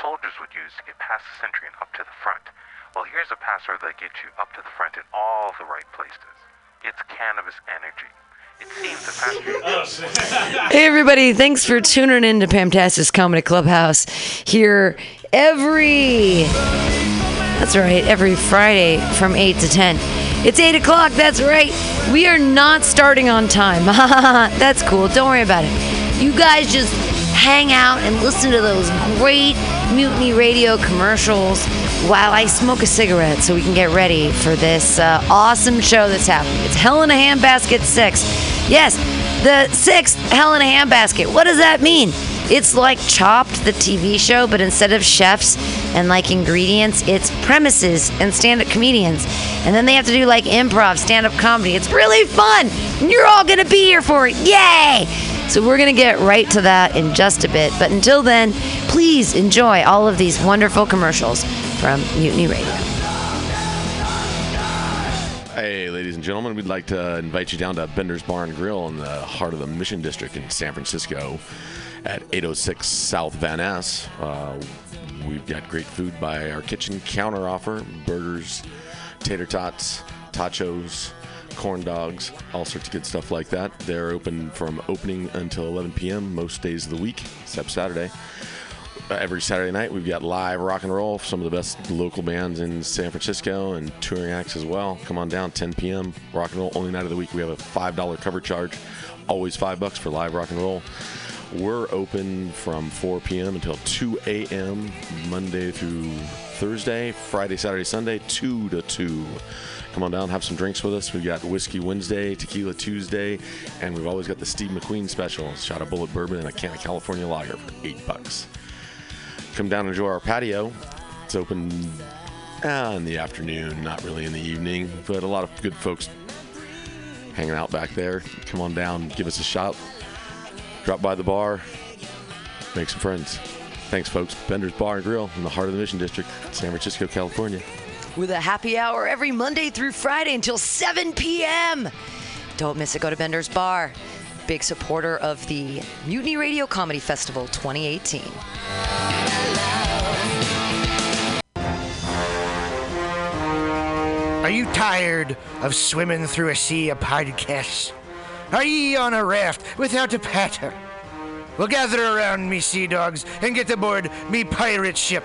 soldiers would use to get past the sentry and up to the front. Well, here's a password that gets you up to the front in all the right places. It's cannabis energy. It seems the faster oh, Hey everybody, thanks for tuning in to Pamtastic's Comedy Clubhouse here every That's right, every Friday from 8 to 10. It's 8 o'clock, that's right. We are not starting on time. that's cool, don't worry about it. You guys just hang out and listen to those great Mutiny Radio commercials while I smoke a cigarette so we can get ready for this uh, awesome show that's happening. It's Hell in a Handbasket 6. Yes, the sixth Hell in a Handbasket. What does that mean? It's like Chopped, the TV show, but instead of chefs and like ingredients, it's premises and stand up comedians. And then they have to do like improv, stand up comedy. It's really fun. And you're all going to be here for it. Yay! So we're going to get right to that in just a bit. But until then, please enjoy all of these wonderful commercials from Mutiny Radio. Hey, ladies and gentlemen, we'd like to invite you down to Bender's Bar and Grill in the heart of the Mission District in San Francisco at 806 South Van Ness. Uh, we've got great food by our kitchen counter offer burgers, tater tots, tachos, corn dogs, all sorts of good stuff like that. They're open from opening until 11 p.m. most days of the week, except Saturday. Uh, every Saturday night, we've got live rock and roll, some of the best local bands in San Francisco and touring acts as well. Come on down, 10 p.m. Rock and roll, only night of the week. We have a $5 cover charge, always five bucks for live rock and roll. We're open from 4 p.m. until 2 a.m. Monday through Thursday, Friday, Saturday, Sunday, 2 to 2. Come on down, have some drinks with us. We've got Whiskey Wednesday, Tequila Tuesday, and we've always got the Steve McQueen special. Shot of Bulleit bourbon and a can of California lager for eight bucks. Come down and enjoy our patio. It's open uh, in the afternoon, not really in the evening, but a lot of good folks hanging out back there. Come on down, give us a shout. Drop by the bar, make some friends. Thanks, folks. Bender's Bar and Grill in the heart of the Mission District, San Francisco, California. With a happy hour every Monday through Friday until 7 p.m. Don't miss it. Go to Bender's Bar. Big supporter of the Mutiny Radio Comedy Festival 2018. Are you tired of swimming through a sea of podcasts? Are ye on a raft without a paddle? Well, gather around me, sea dogs, and get aboard me pirate ship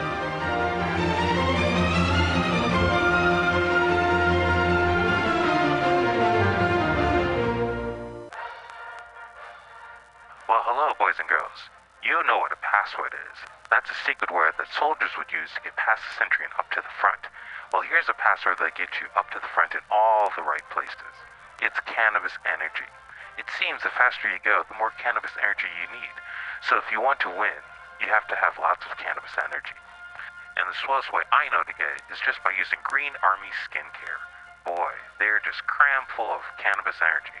Well, boys and girls. You know what a password is. That's a secret word that soldiers would use to get past the sentry and up to the front. Well, here's a password that gets you up to the front in all the right places. It's cannabis energy. It seems the faster you go, the more cannabis energy you need. So if you want to win, you have to have lots of cannabis energy. And the swellest way I know to get it is just by using Green Army Skincare. Boy, they're just cram full of cannabis energy.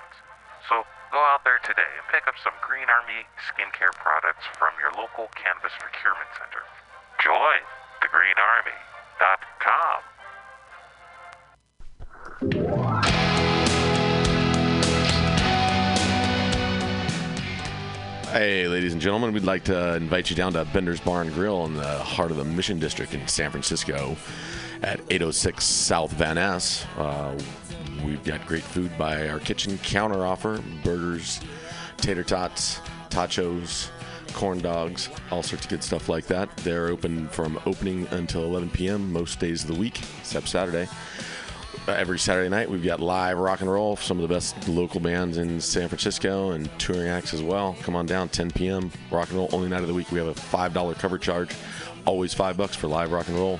So go out there today and pick up some Green Army skincare products from your local cannabis procurement center. Join thegreenarmy.com. Hey, ladies and gentlemen, we'd like to invite you down to Bender's Bar and Grill in the heart of the Mission District in San Francisco at 806 South Van Ness. Uh, we've got great food by our kitchen counter offer burgers, tater tots, tachos, corn dogs, all sorts of good stuff like that. They're open from opening until 11 p.m. most days of the week, except Saturday. Uh, every Saturday night, we've got live rock and roll, some of the best local bands in San Francisco and touring acts as well. Come on down, 10 p.m. Rock and roll, only night of the week. We have a $5 cover charge, always five bucks for live rock and roll.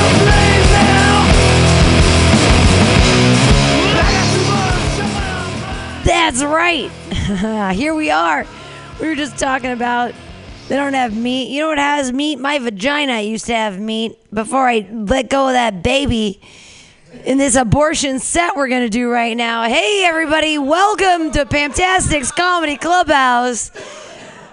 That's right. Here we are. We were just talking about they don't have meat. You know what has meat? My vagina used to have meat before I let go of that baby in this abortion set we're going to do right now. Hey, everybody. Welcome to Pamtastic's Comedy Clubhouse.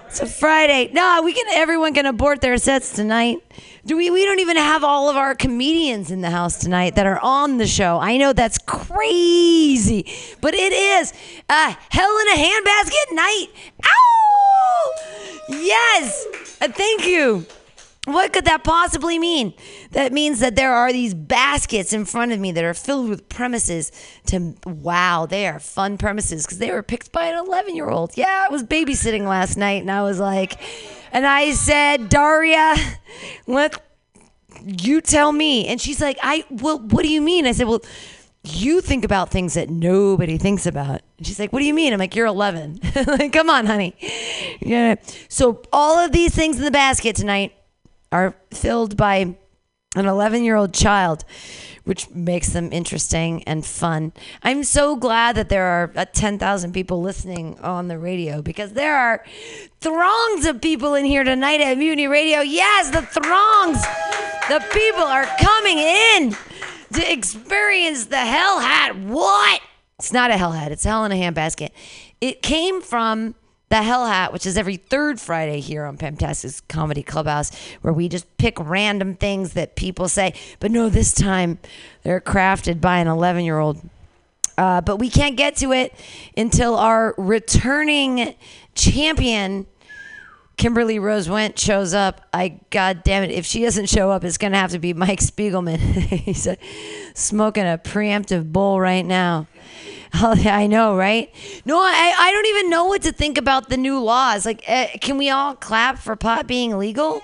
It's a Friday. No, we can. Everyone can abort their sets tonight. Do we? We don't even have all of our comedians in the house tonight that are on the show. I know that's crazy, but it is a hell in a handbasket night. Ow! Yes. Uh, thank you. What could that possibly mean? That means that there are these baskets in front of me that are filled with premises to wow, they are fun premises because they were picked by an 11 year old. Yeah, I was babysitting last night and I was like, and I said, Daria, let you tell me. And she's like, I, well, what do you mean? I said, well, you think about things that nobody thinks about. And she's like, What do you mean? I'm like, You're 11. like, come on, honey. Yeah. So, all of these things in the basket tonight are filled by an 11 year old child, which makes them interesting and fun. I'm so glad that there are uh, 10,000 people listening on the radio because there are throngs of people in here tonight at Mutiny Radio. Yes, the throngs. The people are coming in to experience the Hell Hat. What? It's not a Hell Hat, it's Hell in a Handbasket. It came from the Hell Hat, which is every third Friday here on Pamtastic's Comedy Clubhouse, where we just pick random things that people say. But no, this time they're crafted by an 11 year old. Uh, but we can't get to it until our returning champion, Kimberly Rose Went, shows up. I, God damn it, if she doesn't show up, it's going to have to be Mike Spiegelman. He's uh, smoking a preemptive bowl right now. I know, right? No, I, I don't even know what to think about the new laws. Like, uh, can we all clap for pot being legal?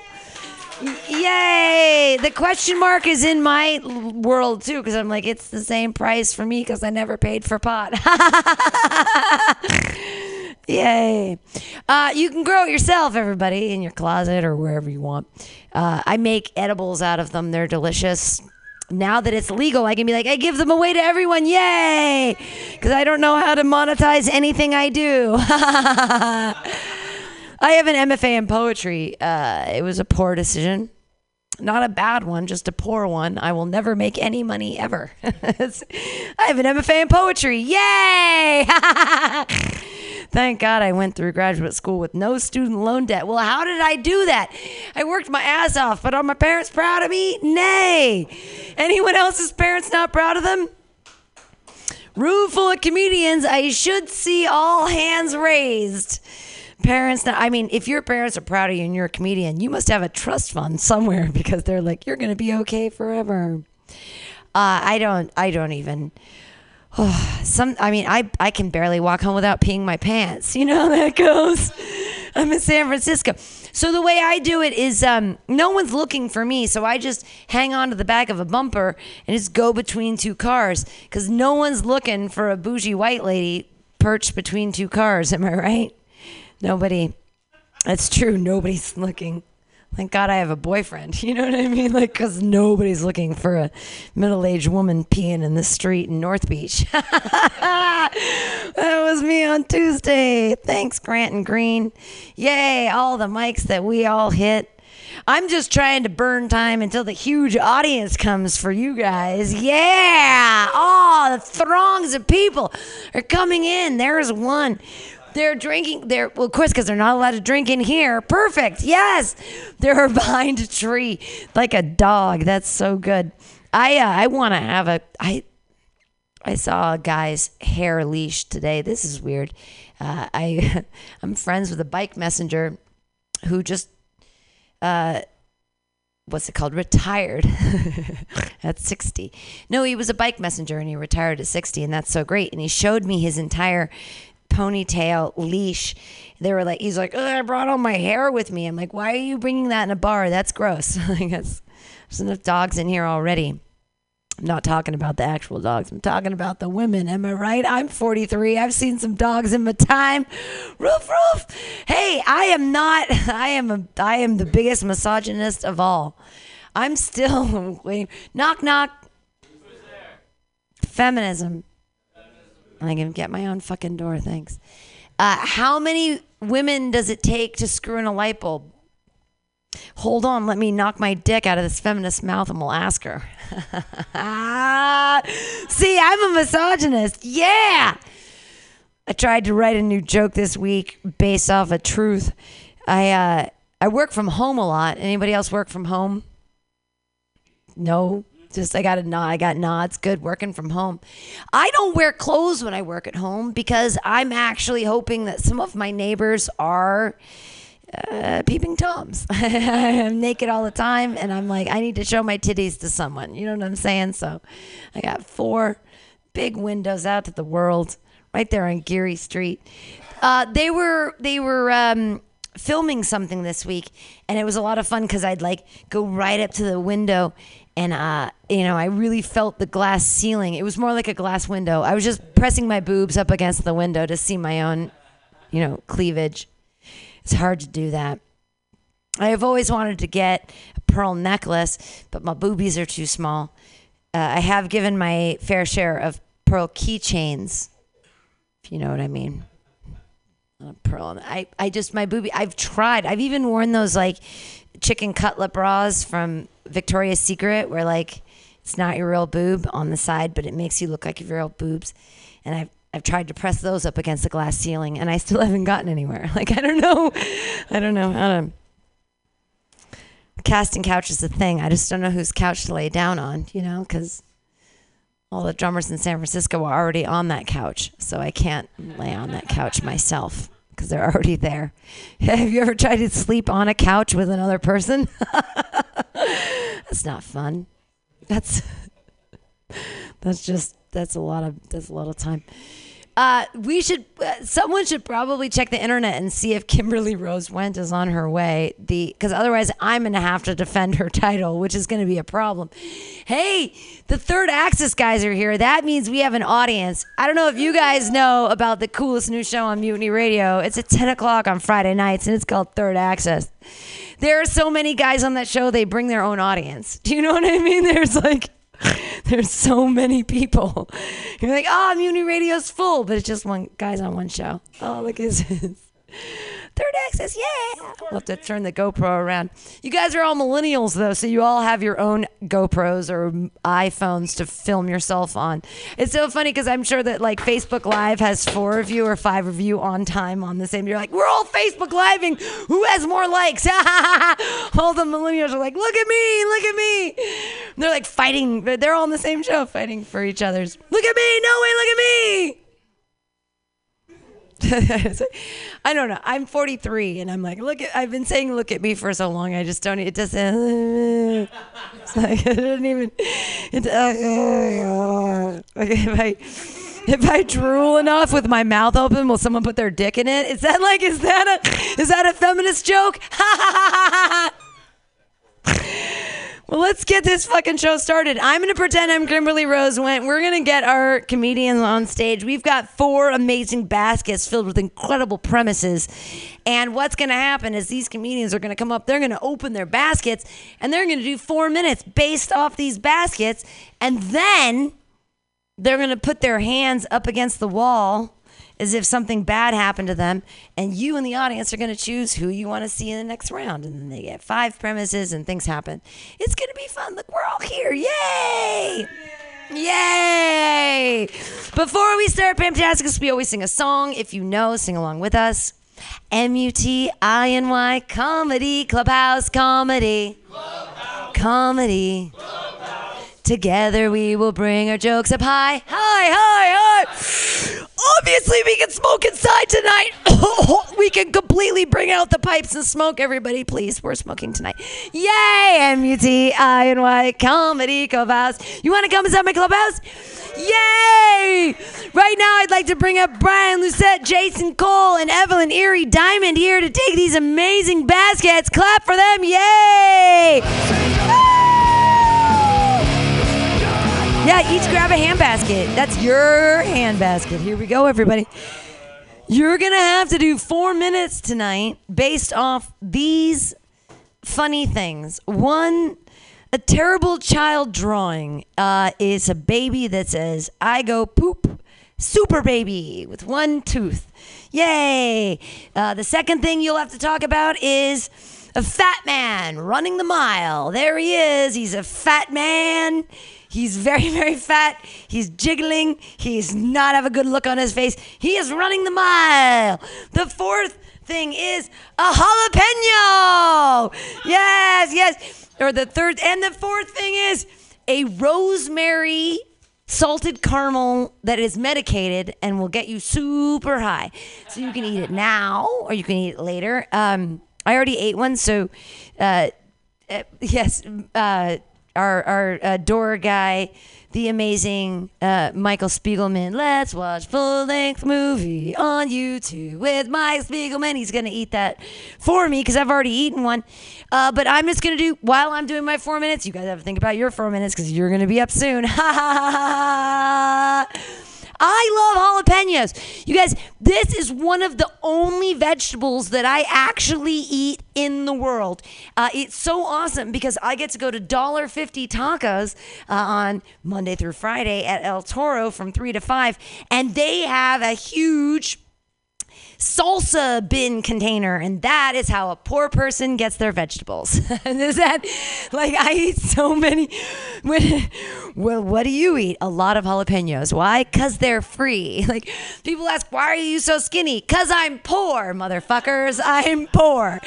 Yay! The question mark is in my world too, because I'm like, it's the same price for me because I never paid for pot. Yay! Uh, you can grow it yourself, everybody, in your closet or wherever you want. Uh, I make edibles out of them. They're delicious now that it's legal, I can be like, I give them away to everyone. Yay! Because I don't know how to monetize anything I do. I have an MFA in poetry. Uh, it was a poor decision. Not a bad one, just a poor one. I will never make any money ever. I have an MFA in poetry. Yay! Thank God I went through graduate school with no student loan debt. Well, how did I do that? I worked my ass off, but are my parents proud of me? Nay. Anyone else's parents not proud of them? Room full of comedians. I should see all hands raised. Parents, not, I mean, if your parents are proud of you and you're a comedian, you must have a trust fund somewhere because they're like, you're going to be okay forever. Uh, I don't, I don't even. Oh, some, I mean, I, I can barely walk home without peeing my pants. You know how that goes. I'm in San Francisco. So the way I do it is um, no one's looking for me. So I just hang on to the back of a bumper and just go between two cars because no one's looking for a bougie white lady perched between two cars. Am I right? Nobody. That's true. Nobody's looking. Thank God I have a boyfriend. You know what I mean? Like, because nobody's looking for a middle aged woman peeing in the street in North Beach. that was me on Tuesday. Thanks, Grant and Green. Yay, all the mics that we all hit. I'm just trying to burn time until the huge audience comes for you guys. Yeah. Oh, the throngs of people are coming in. There's one. They're drinking. They're well, of course, because they're not allowed to drink in here. Perfect. Yes, they're behind a tree like a dog. That's so good. I uh, I want to have a I. I saw a guy's hair leash today. This is weird. Uh, I I'm friends with a bike messenger who just uh, what's it called? Retired at 60. No, he was a bike messenger and he retired at 60, and that's so great. And he showed me his entire ponytail leash. They were like, he's like, I brought all my hair with me. I'm like, why are you bringing that in a bar? That's gross. Like, that's- There's enough dogs in here already. I'm not talking about the actual dogs. I'm talking about the women. Am I right? I'm 43. I've seen some dogs in my time. Roof, roof. Hey, I am not. I am. A, I am the biggest misogynist of all. I'm still waiting. Knock, knock. Feminism. I can get my own fucking door. Thanks. Uh, how many women does it take to screw in a light bulb? Hold on, let me knock my dick out of this feminist mouth and we'll ask her. See, I'm a misogynist. Yeah. I tried to write a new joke this week based off of truth. I uh, I work from home a lot. Anybody else work from home? No. Just I got a nod. I got nods. Good working from home. I don't wear clothes when I work at home because I'm actually hoping that some of my neighbors are uh, peeping toms. I'm naked all the time, and I'm like, I need to show my titties to someone. You know what I'm saying? So, I got four big windows out to the world right there on Geary Street. Uh, they were they were um, filming something this week, and it was a lot of fun because I'd like go right up to the window. And uh, you know, I really felt the glass ceiling. It was more like a glass window. I was just pressing my boobs up against the window to see my own, you know, cleavage. It's hard to do that. I have always wanted to get a pearl necklace, but my boobies are too small. Uh, I have given my fair share of pearl keychains, if you know what I mean. A pearl. I, I just, my boobie, I've tried. I've even worn those like chicken cutlet bras from Victoria's Secret where like it's not your real boob on the side, but it makes you look like your real boobs. And I've, I've tried to press those up against the glass ceiling and I still haven't gotten anywhere. Like, I don't know. I don't know how to. Casting couch is a thing. I just don't know whose couch to lay down on, you know, because all the drummers in San Francisco are already on that couch. So I can't lay on that couch myself because they're already there. Have you ever tried to sleep on a couch with another person? that's not fun. That's that's just that's a lot of that's a lot of time. Uh, we should uh, someone should probably check the internet and see if Kimberly Rose Went is on her way. The because otherwise I'm gonna have to defend her title, which is gonna be a problem. Hey, the third Axis guys are here. That means we have an audience. I don't know if you guys know about the coolest new show on Mutiny Radio. It's at 10 o'clock on Friday nights, and it's called Third Axis There are so many guys on that show. They bring their own audience. Do you know what I mean? There's like. There's so many people. You're like, ah, oh, Mutiny Radio's full, but it's just one guy's on one show. Oh, look at this. Third Axis, yeah. We'll have to turn the GoPro around. You guys are all millennials, though, so you all have your own GoPros or iPhones to film yourself on. It's so funny because I'm sure that like Facebook Live has four of you or five of you on time on the same. You're like, we're all Facebook Living. Who has more likes? all the millennials are like, look at me, look at me. And they're like fighting. They're all on the same show, fighting for each other's. Look at me, no way, look at me. I don't know. I'm 43, and I'm like, look at. I've been saying "look at me" for so long. I just don't. It doesn't. It's like it doesn't even. It, uh, like if I if I drool enough with my mouth open, will someone put their dick in it? Is that like? Is that a? Is that a feminist joke? Well, let's get this fucking show started. I'm going to pretend I'm Kimberly Rose Went. We're going to get our comedians on stage. We've got four amazing baskets filled with incredible premises. And what's going to happen is these comedians are going to come up, they're going to open their baskets, and they're going to do four minutes based off these baskets. And then they're going to put their hands up against the wall as if something bad happened to them, and you and the audience are going to choose who you want to see in the next round. And then they get five premises, and things happen. It's going to be fun. Look, we're all here. Yay! Yay! Before we start Pamtastic's, we always sing a song. If you know, sing along with us. M U T I N Y comedy, clubhouse comedy. Comedy. Together we will bring our jokes up high. High, high, high. Obviously, we can smoke inside tonight. we can completely bring out the pipes and smoke. Everybody, please, we're smoking tonight. Yay! M U T I N Y comedy clubhouse. You want to come inside my clubhouse? Yay! Right now, I'd like to bring up Brian Lucette, Jason Cole, and Evelyn Erie Diamond here to take these amazing baskets. Clap for them. Yay! Yeah, each grab a hand basket. That's your hand basket. Here we go, everybody. You're going to have to do four minutes tonight based off these funny things. One, a terrible child drawing uh, is a baby that says, I go poop, super baby, with one tooth. Yay! Uh, the second thing you'll have to talk about is a fat man running the mile. There he is. He's a fat man. He's very, very fat. He's jiggling. He's not have a good look on his face. He is running the mile. The fourth thing is a jalapeno. Yes, yes. Or the third and the fourth thing is a rosemary salted caramel that is medicated and will get you super high. So you can eat it now or you can eat it later. Um, I already ate one, so uh, uh, yes, uh, our our uh, door guy, the amazing uh, Michael Spiegelman. Let's watch full length movie on YouTube with Mike Spiegelman. He's gonna eat that for me because I've already eaten one. Uh, but I'm just gonna do while I'm doing my four minutes. You guys have to think about your four minutes because you're gonna be up soon. Ha ha ha ha. I love jalapenos. You guys, this is one of the only vegetables that I actually eat in the world. Uh, it's so awesome because I get to go to $1.50 tacos uh, on Monday through Friday at El Toro from 3 to 5, and they have a huge salsa bin container, and that is how a poor person gets their vegetables. is that like I eat so many? Well, what do you eat? A lot of jalapenos. Why? Because they're free. Like people ask, why are you so skinny? Because I'm poor, motherfuckers. I'm poor.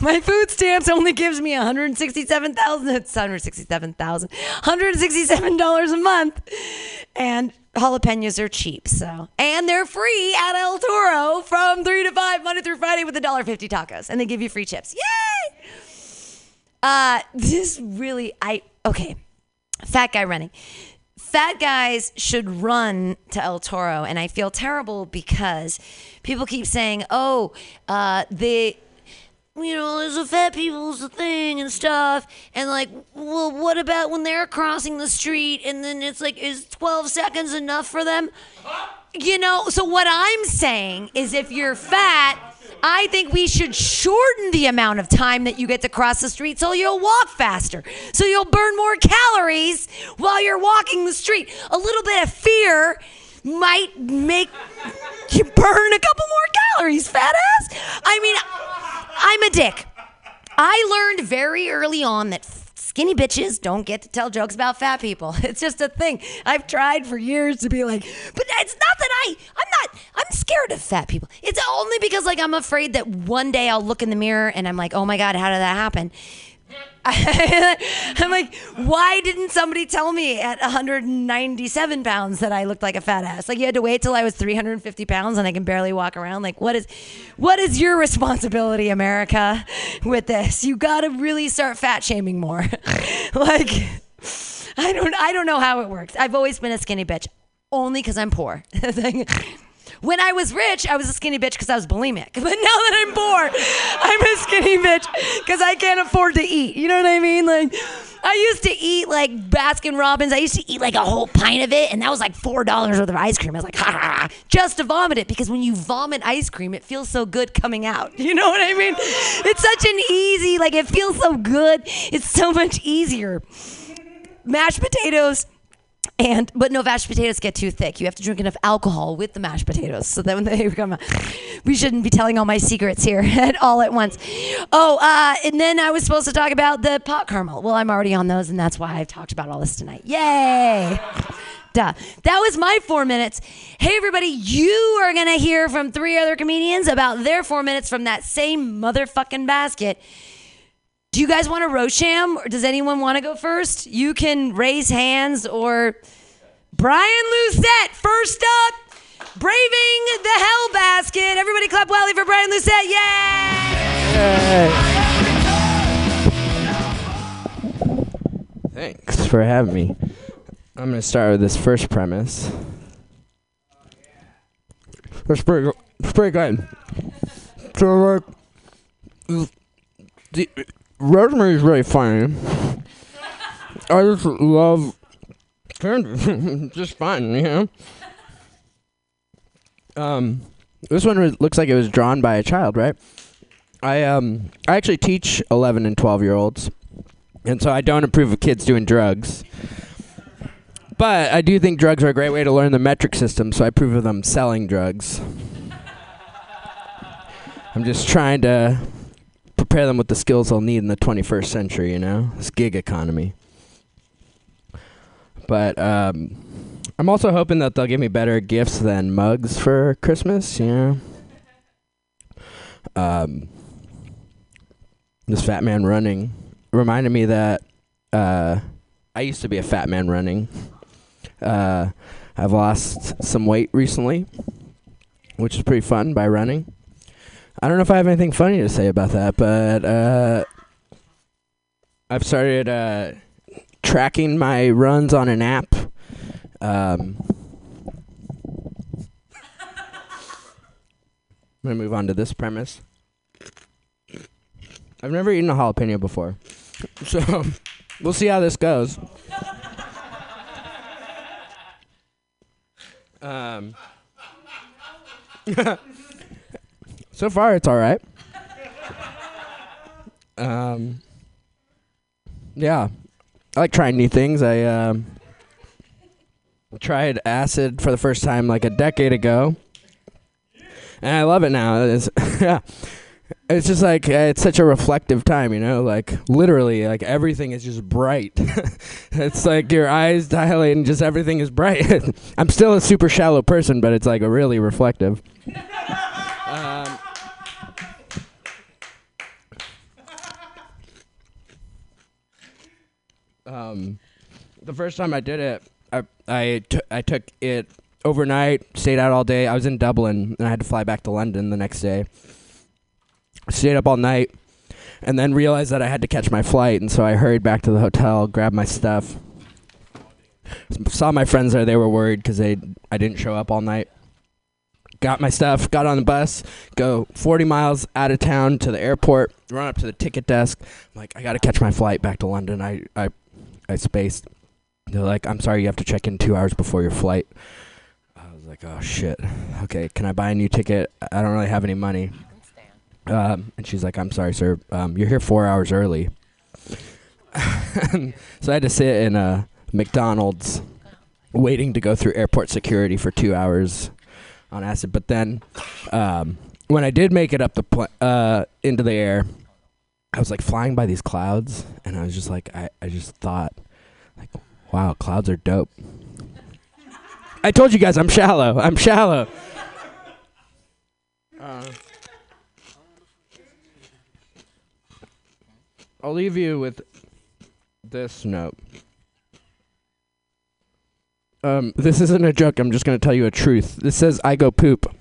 My food stamps only gives me 167,000. It's 167,000. 167 dollars a month, and jalapenos are cheap, so and they're free at El Toro from three to five Monday through Friday with a dollar fifty tacos, and they give you free chips. Yay! Uh, this really, I okay, fat guy running. Fat guys should run to El Toro, and I feel terrible because people keep saying, "Oh, uh, the." You know, there's a fat people's a thing and stuff. And like, well, what about when they're crossing the street and then it's like, is 12 seconds enough for them? You know, so what I'm saying is if you're fat, I think we should shorten the amount of time that you get to cross the street so you'll walk faster. So you'll burn more calories while you're walking the street. A little bit of fear might make you burn a couple more calories, fat ass. I mean, I'm a dick. I learned very early on that skinny bitches don't get to tell jokes about fat people. It's just a thing. I've tried for years to be like, but it's not that I, I'm not, I'm scared of fat people. It's only because like I'm afraid that one day I'll look in the mirror and I'm like, oh my God, how did that happen? I'm like, why didn't somebody tell me at 197 pounds that I looked like a fat ass? Like you had to wait till I was 350 pounds and I can barely walk around. Like what is, what is your responsibility, America, with this? You got to really start fat shaming more. like, I don't, I don't know how it works. I've always been a skinny bitch, only because I'm poor. When I was rich, I was a skinny bitch because I was bulimic. But now that I'm poor, I'm a skinny bitch because I can't afford to eat. You know what I mean? Like, I used to eat like Baskin Robbins. I used to eat like a whole pint of it, and that was like four dollars worth of ice cream. I was like, ha, ha, just to vomit it because when you vomit ice cream, it feels so good coming out. You know what I mean? It's such an easy, like it feels so good. It's so much easier. Mashed potatoes. And but no mashed potatoes get too thick. You have to drink enough alcohol with the mashed potatoes, so that when they become, we shouldn't be telling all my secrets here at all at once. Oh, uh, and then I was supposed to talk about the pot caramel. Well, I'm already on those, and that's why I've talked about all this tonight. Yay! Duh. That was my four minutes. Hey, everybody, you are going to hear from three other comedians about their four minutes from that same motherfucking basket. Do you guys want a Rosham or does anyone want to go first? You can raise hands or Brian Lucette, first up, braving the hell basket. Everybody clap wildly for Brian Lucette. Yay! Thanks for having me. I'm going to start with this first premise. That's pretty, pretty good. So, like, the, Rosemary is really funny. I just love Candy. just fun, you know? Um, this one was, looks like it was drawn by a child, right? I um I actually teach 11 and 12 year olds, and so I don't approve of kids doing drugs. But I do think drugs are a great way to learn the metric system, so I approve of them selling drugs. I'm just trying to prepare them with the skills they'll need in the 21st century, you know? This gig economy. But um, I'm also hoping that they'll give me better gifts than mugs for Christmas, you know? Um, this fat man running reminded me that uh, I used to be a fat man running. Uh, I've lost some weight recently, which is pretty fun by running. I don't know if I have anything funny to say about that, but uh, I've started uh, tracking my runs on an app. Um, I'm gonna move on to this premise. I've never eaten a jalapeno before, so we'll see how this goes. Um, so far, it's all right. Um, yeah, I like trying new things. I um, tried acid for the first time like a decade ago, and I love it now. It's, yeah, it's just like it's such a reflective time, you know. Like literally, like everything is just bright. it's like your eyes dilate and just everything is bright. I'm still a super shallow person, but it's like a really reflective. Um, the first time I did it, I I, t- I took it overnight, stayed out all day. I was in Dublin and I had to fly back to London the next day. Stayed up all night and then realized that I had to catch my flight, and so I hurried back to the hotel, grabbed my stuff. Saw my friends there; they were worried because they I didn't show up all night. Got my stuff, got on the bus, go 40 miles out of town to the airport, run up to the ticket desk. I'm like, I got to catch my flight back to London. I I I spaced. They're like, I'm sorry, you have to check in two hours before your flight. I was like, oh shit. Okay, can I buy a new ticket? I don't really have any money. Um, and she's like, I'm sorry, sir. Um, you're here four hours early. so I had to sit in a McDonald's waiting to go through airport security for two hours on acid. But then um, when I did make it up the pl- uh, into the air, I was like flying by these clouds, and I was just like, I, I just thought, wow, clouds are dope. I told you guys I'm shallow. I'm shallow. Uh, I'll leave you with this note. Um, this isn't a joke. I'm just going to tell you a truth. This says, I go poop.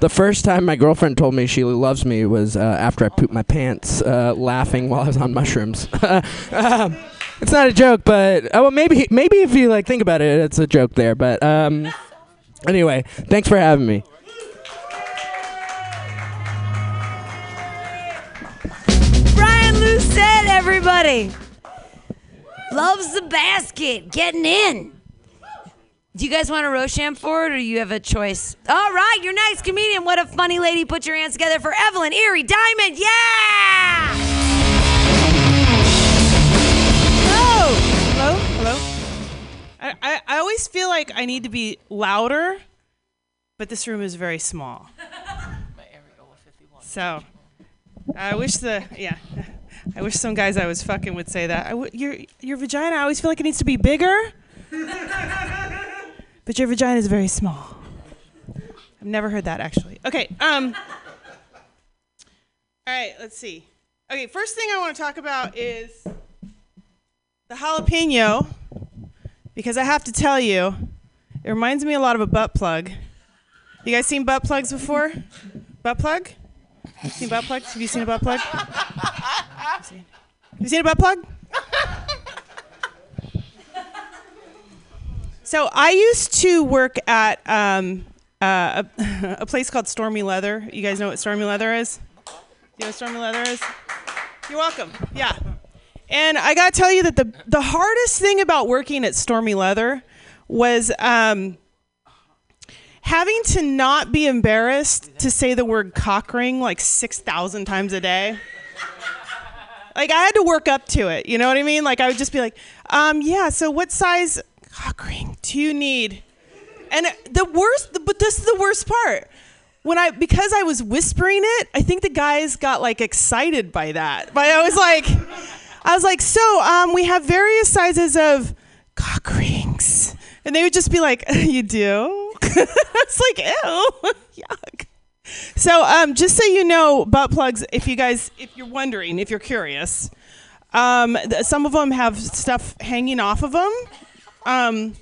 The first time my girlfriend told me she loves me was uh, after I pooped my pants, uh, laughing while I was on mushrooms. it's not a joke, but oh, well, maybe maybe if you like think about it, it's a joke there. But um, anyway, thanks for having me. Brian Lucette, everybody. Loves the basket. Getting in. Do you guys want a Rosham for it or you have a choice? All right, your next comedian. What a funny lady. Put your hands together for Evelyn Erie Diamond. Yeah! I, I, I always feel like I need to be louder, but this room is very small. My areola 51. So, I wish the yeah, I wish some guys I was fucking would say that. I w- your your vagina. I always feel like it needs to be bigger, but your vagina is very small. I've never heard that actually. Okay. Um. All right. Let's see. Okay. First thing I want to talk about is the jalapeno because I have to tell you, it reminds me a lot of a butt plug. You guys seen butt plugs before? Butt plug? Seen butt plugs? Have you seen a butt plug? Have you seen a butt plug? So I used to work at um, uh, a, a place called Stormy Leather. You guys know what Stormy Leather is? You know what Stormy Leather is? You're welcome. Yeah. And I gotta tell you that the the hardest thing about working at Stormy Leather was um, having to not be embarrassed to say the word cock ring like six thousand times a day. Like I had to work up to it. You know what I mean? Like I would just be like, um, yeah. So what size cock ring do you need? And the worst, but this is the worst part. When I because I was whispering it, I think the guys got like excited by that. But I was like. I was like, so um, we have various sizes of cock rings. And they would just be like, you do? it's like, ew, yuck. So um, just so you know, butt plugs, if you guys, if you're wondering, if you're curious, um, th- some of them have stuff hanging off of them. Um,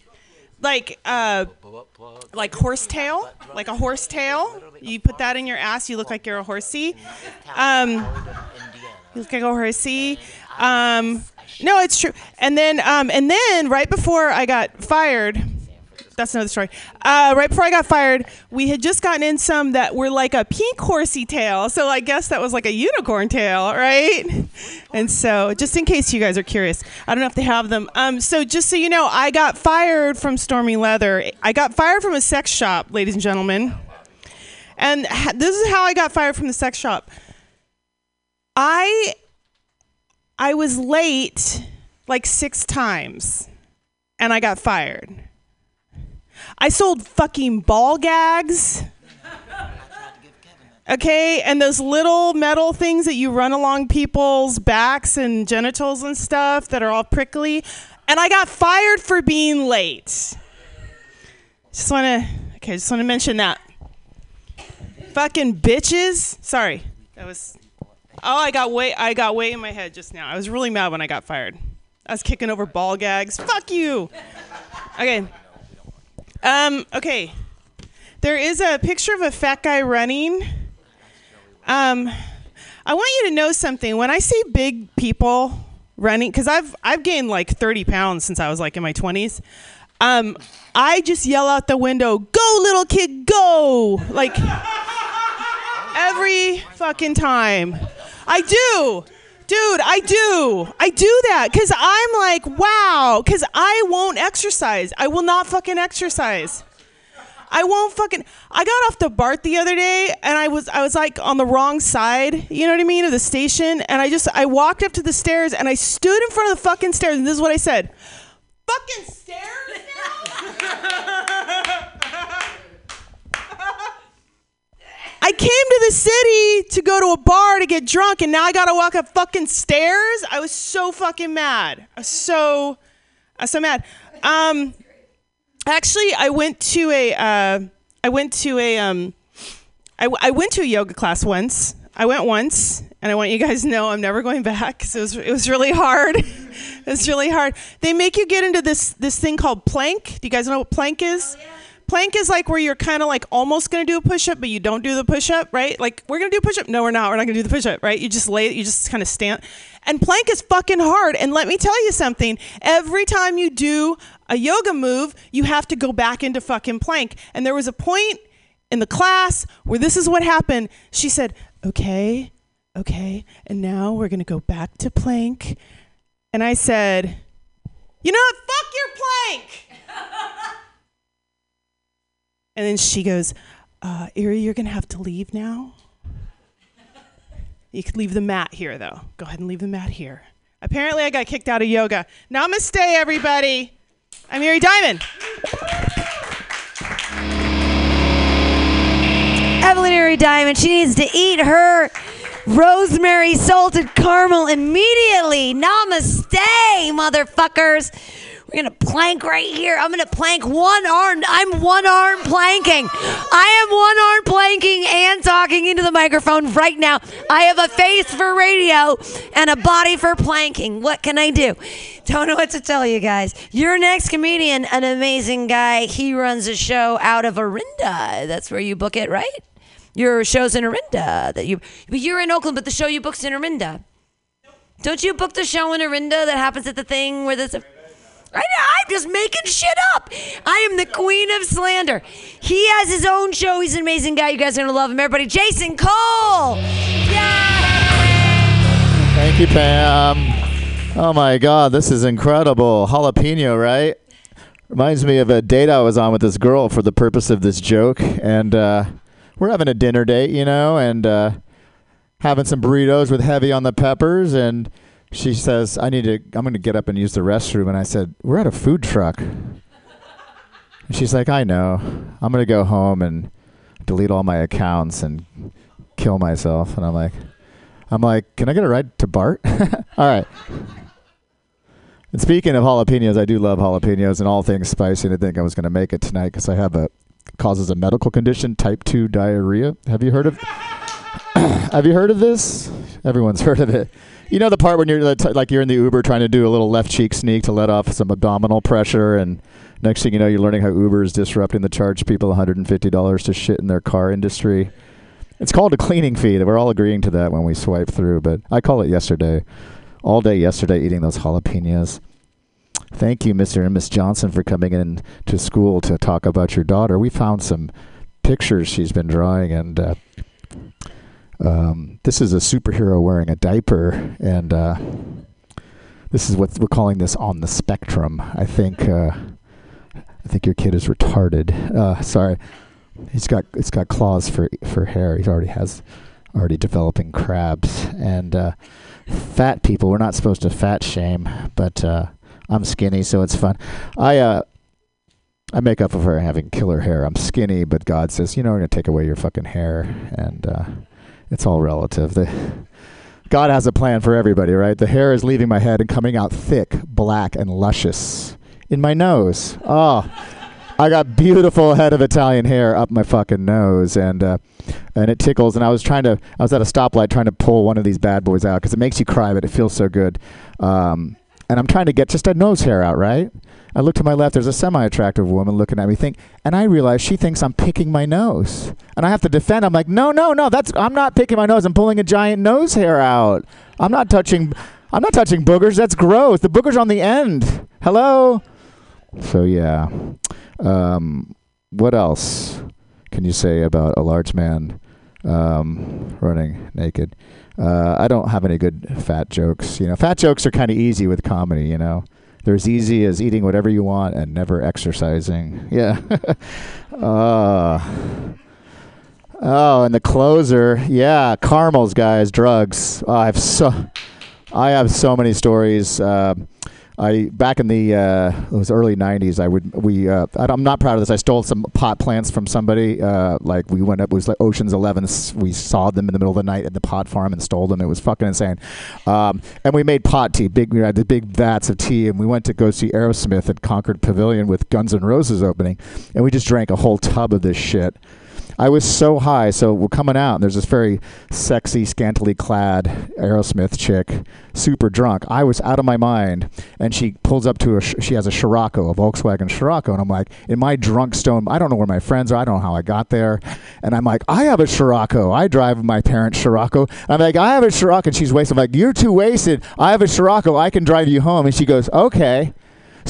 like uh, like horsetail, like a horsetail. You put that in your ass, you look like you're a horsey. Um, you look like a horsey. Um, no, it's true. And then, um, and then right before I got fired, that's another story. Uh, right before I got fired, we had just gotten in some that were like a pink horsey tail. So I guess that was like a unicorn tail, right? And so, just in case you guys are curious, I don't know if they have them. Um, so just so you know, I got fired from Stormy Leather. I got fired from a sex shop, ladies and gentlemen. And this is how I got fired from the sex shop. I I was late like six times and I got fired. I sold fucking ball gags. Okay, and those little metal things that you run along people's backs and genitals and stuff that are all prickly. And I got fired for being late. Just want to, okay, just want to mention that. Fucking bitches. Sorry, that was Oh, I got way I got way in my head just now. I was really mad when I got fired. I was kicking over ball gags. Fuck you. Okay. Um, okay. There is a picture of a fat guy running. Um, I want you to know something. When I see big people running, because I've I've gained like 30 pounds since I was like in my 20s. Um, I just yell out the window, "Go, little kid, go!" Like every fucking time. I do. Dude, I do. I do that because I'm like, wow, because I won't exercise. I will not fucking exercise. I won't fucking. I got off the BART the other day, and I was I was like on the wrong side. You know what I mean of the station, and I just I walked up to the stairs, and I stood in front of the fucking stairs, and this is what I said: "Fucking stairs I came to the city to go to a bar to get drunk, and now I gotta walk up fucking stairs. I was so fucking mad. I was so, I was so mad. Um, actually, I went to a, uh, I went to a, um, I, I went to a yoga class once. I went once, and I want you guys to know I'm never going back because it was it was really hard. it was really hard. They make you get into this this thing called plank. Do you guys know what plank is? Plank is like where you're kind of like almost gonna do a push up, but you don't do the push up, right? Like we're gonna do a push up. No, we're not. We're not gonna do the push up, right? You just lay, you just kind of stand. And plank is fucking hard. And let me tell you something. Every time you do a yoga move, you have to go back into fucking plank. And there was a point in the class where this is what happened. She said, "Okay, okay, and now we're gonna go back to plank." And I said, You know what? Fuck your plank. and then she goes, uh, Erie, you're going to have to leave now. You could leave the mat here, though. Go ahead and leave the mat here. Apparently, I got kicked out of yoga. Namaste, everybody. I'm Erie Diamond. Evelyn Erie Diamond, she needs to eat her rosemary salted caramel immediately. Namaste, motherfuckers. We're gonna plank right here. I'm gonna plank one arm. I'm one arm planking. I am one arm planking and talking into the microphone right now. I have a face for radio and a body for planking. What can I do? Don't know what to tell you guys. Your next comedian, an amazing guy. He runs a show out of Orinda. That's where you book it, right? Your show's in Orinda. That you, you're in Oakland, but the show you book's in Orinda. Don't you book the show in Orinda that happens at the thing where there's a I I'm just making shit up. I am the queen of slander. He has his own show. He's an amazing guy. You guys are gonna love him. Everybody, Jason Cole. Thank you, Pam. Oh my God, this is incredible. Jalapeno, right? Reminds me of a date I was on with this girl for the purpose of this joke, and uh, we're having a dinner date, you know, and uh, having some burritos with heavy on the peppers, and she says, "I need to. I'm going to get up and use the restroom." And I said, "We're at a food truck." And she's like, "I know. I'm going to go home and delete all my accounts and kill myself." And I'm like, "I'm like, can I get a ride to BART?" all right. And speaking of jalapenos, I do love jalapenos and all things spicy. And I think I was going to make it tonight because I have a causes a medical condition, type two diarrhea. Have you heard of? have you heard of this? Everyone's heard of it. You know the part when you're like you're in the Uber trying to do a little left cheek sneak to let off some abdominal pressure, and next thing you know, you're learning how Uber is disrupting the charge people $150 to shit in their car industry. It's called a cleaning fee. That we're all agreeing to that when we swipe through, but I call it yesterday. All day yesterday eating those jalapenos. Thank you, Mr. and Miss Johnson, for coming in to school to talk about your daughter. We found some pictures she's been drawing, and uh, um, this is a superhero wearing a diaper, and uh, this is what we're calling this on the spectrum. I think uh, I think your kid is retarded. Uh, sorry, he's got it's got claws for for hair. He already has already developing crabs and uh, fat people. We're not supposed to fat shame, but uh, I'm skinny, so it's fun. I uh, I make up for her having killer hair. I'm skinny, but God says, you know, we're gonna take away your fucking hair, and it's all relative. The, God has a plan for everybody, right? The hair is leaving my head and coming out thick, black, and luscious in my nose. Oh, I got beautiful head of Italian hair up my fucking nose, and uh, and it tickles. And I was trying to, I was at a stoplight trying to pull one of these bad boys out because it makes you cry, but it feels so good. Um, and I'm trying to get just a nose hair out, right? I look to my left. There's a semi-attractive woman looking at me. Think, and I realize she thinks I'm picking my nose, and I have to defend. I'm like, no, no, no. That's I'm not picking my nose. I'm pulling a giant nose hair out. I'm not touching. I'm not touching boogers. That's gross. The boogers on the end. Hello. So yeah. Um, what else can you say about a large man um, running naked? Uh, I don't have any good fat jokes. You know, fat jokes are kind of easy with comedy. You know, they're as easy as eating whatever you want and never exercising. Yeah. uh, oh, and the closer, yeah, caramels, guys, drugs. Oh, I have so, I have so many stories. Uh, I back in the uh, it was early '90s. I would we uh, I'm not proud of this. I stole some pot plants from somebody. Uh, like we went up. It was like Ocean's Eleven. We sawed them in the middle of the night at the pot farm and stole them. It was fucking insane. Um, and we made pot tea. Big we had the big vats of tea. And we went to go see Aerosmith at Concord Pavilion with Guns N' Roses opening. And we just drank a whole tub of this shit. I was so high. So we're coming out, and there's this very sexy, scantily clad Aerosmith chick, super drunk. I was out of my mind, and she pulls up to a. She has a Scirocco, a Volkswagen Scirocco, and I'm like, in my drunk stone, I don't know where my friends are. I don't know how I got there, and I'm like, I have a Scirocco. I drive my parents' Scirocco. I'm like, I have a Scirocco, and she's wasted. I'm like, you're too wasted. I have a Scirocco. I can drive you home, and she goes, okay.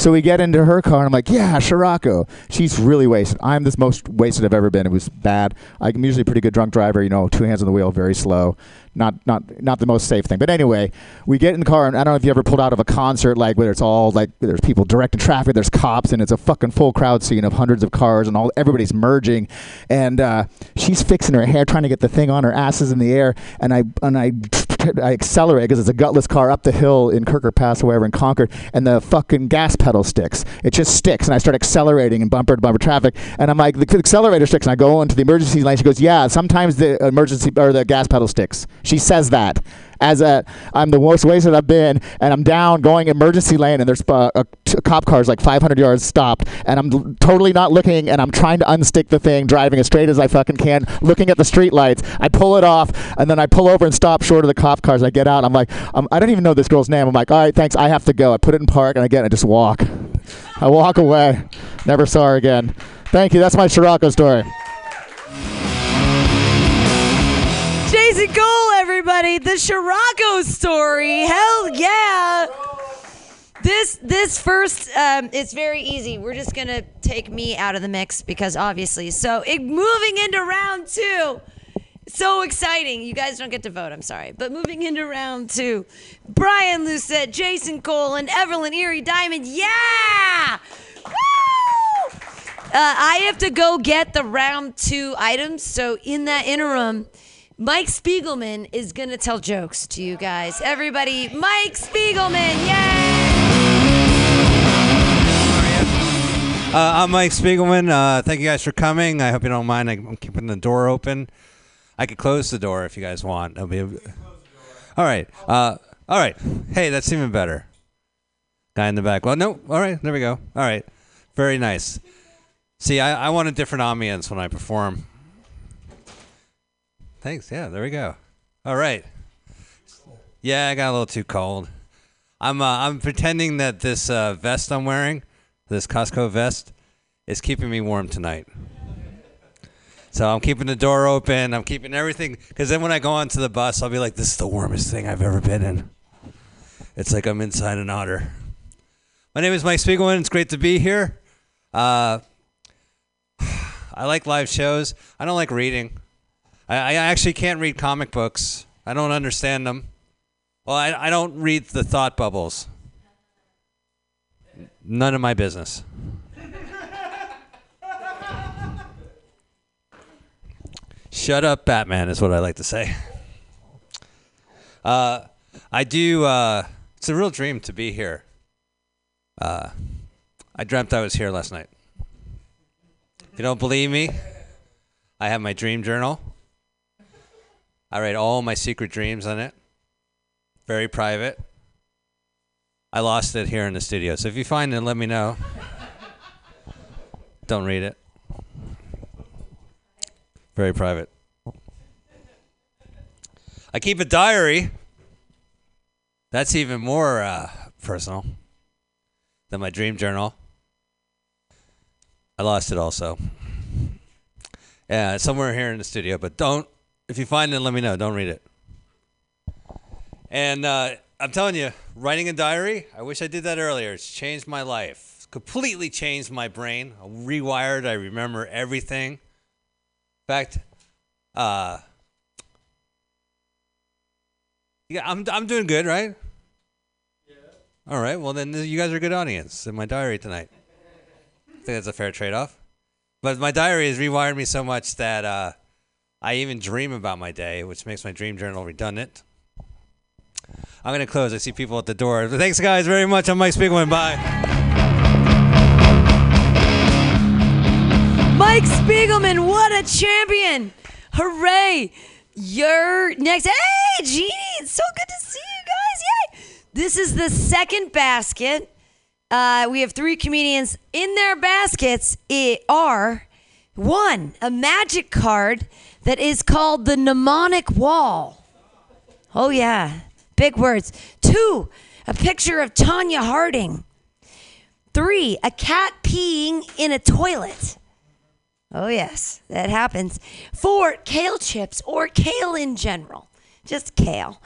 So we get into her car, and I'm like, yeah, Scirocco. She's really wasted. I'm the most wasted I've ever been. It was bad. I'm usually a pretty good drunk driver, you know, two hands on the wheel, very slow. Not not not the most safe thing. But anyway, we get in the car, and I don't know if you ever pulled out of a concert, like where it's all like there's people directing traffic, there's cops, and it's a fucking full crowd scene of hundreds of cars, and all everybody's merging. And uh, she's fixing her hair, trying to get the thing on. Her ass is in the air, and I and I I accelerate because it's a gutless car up the hill in Kirker Pass or wherever in Concord, and the fucking gas pedal sticks. It just sticks, and I start accelerating in bumper to bumper traffic, and I'm like, the accelerator sticks, and I go into the emergency lane. She goes, yeah, sometimes the emergency or the gas pedal sticks. She says that as a I'm the most wasted I've been, and I'm down going emergency lane, and there's uh, a, t- cop cars like 500 yards stopped, and I'm totally not looking, and I'm trying to unstick the thing, driving as straight as I fucking can, looking at the street lights. I pull it off, and then I pull over and stop short of the cop cars. I get out. I'm like, um, I don't even know this girl's name. I'm like, all right, thanks. I have to go. I put it in park, and again, I just walk. I walk away. Never saw her again. Thank you. That's my Scirocco story. Everybody, the Scirocco story. Hell yeah! This this first, um, it's very easy. We're just gonna take me out of the mix because obviously. So it, moving into round two, so exciting. You guys don't get to vote. I'm sorry, but moving into round two, Brian Lucette, Jason Cole, and Evelyn Erie Diamond. Yeah! Woo! Uh, I have to go get the round two items. So in that interim, Mike Spiegelman is gonna tell jokes to you guys. Everybody, Mike Spiegelman, yay! Uh, I'm Mike Spiegelman. Uh, thank you guys for coming. I hope you don't mind. I'm keeping the door open. I could close the door if you guys want. That'll be a... all right. Uh, all right. Hey, that's even better. Guy in the back. Well, no. All right. There we go. All right. Very nice. See, I, I want a different ambience when I perform. Thanks. Yeah, there we go. All right. Yeah, I got a little too cold. I'm uh, I'm pretending that this uh, vest I'm wearing, this Costco vest, is keeping me warm tonight. So I'm keeping the door open. I'm keeping everything because then when I go onto the bus, I'll be like, "This is the warmest thing I've ever been in." It's like I'm inside an otter. My name is Mike Spiegelman. It's great to be here. Uh, I like live shows. I don't like reading. I, I actually can't read comic books. I don't understand them. Well, I, I don't read the thought bubbles. None of my business. Shut up, Batman, is what I like to say. Uh, I do. Uh, it's a real dream to be here. Uh, I dreamt I was here last night. If you don't believe me, I have my dream journal. I write all my secret dreams on it. Very private. I lost it here in the studio. So if you find it, let me know. Don't read it. Very private. I keep a diary. That's even more uh, personal than my dream journal. I lost it also. Yeah, somewhere here in the studio, but don't. If you find it, let me know. Don't read it. And uh, I'm telling you, writing a diary, I wish I did that earlier. It's changed my life. It's completely changed my brain. I'm rewired. I remember everything. In fact, uh, yeah, I'm, I'm doing good, right? Yeah. All right. Well, then you guys are a good audience in my diary tonight. I think that's a fair trade off. But my diary has rewired me so much that uh, I even dream about my day, which makes my dream journal redundant. I'm going to close. I see people at the door. Thanks, guys, very much. I'm Mike Spiegelman. Bye. Mike Spiegelman, what a champion! Hooray! You're next. Hey, Jeannie, it's so good to see you guys. Yay! This is the second basket. Uh, we have three comedians in their baskets. It are one, a magic card that is called the mnemonic wall. Oh, yeah. Big words. Two, a picture of Tonya Harding. Three, a cat peeing in a toilet. Oh, yes, that happens. Four, kale chips or kale in general, just kale.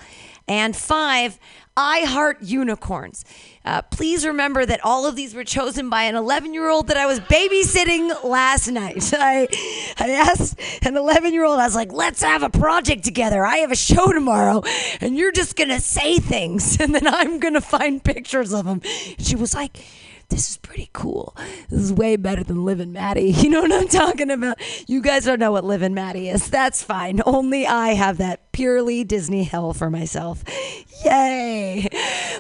And five, I heart unicorns. Uh, please remember that all of these were chosen by an 11 year old that I was babysitting last night. I, I asked an 11 year old, I was like, let's have a project together. I have a show tomorrow, and you're just going to say things, and then I'm going to find pictures of them. She was like, this is pretty cool. This is way better than Liv and Maddie. You know what I'm talking about? You guys don't know what Liv and Maddie is. That's fine. Only I have that purely Disney hell for myself. Yay.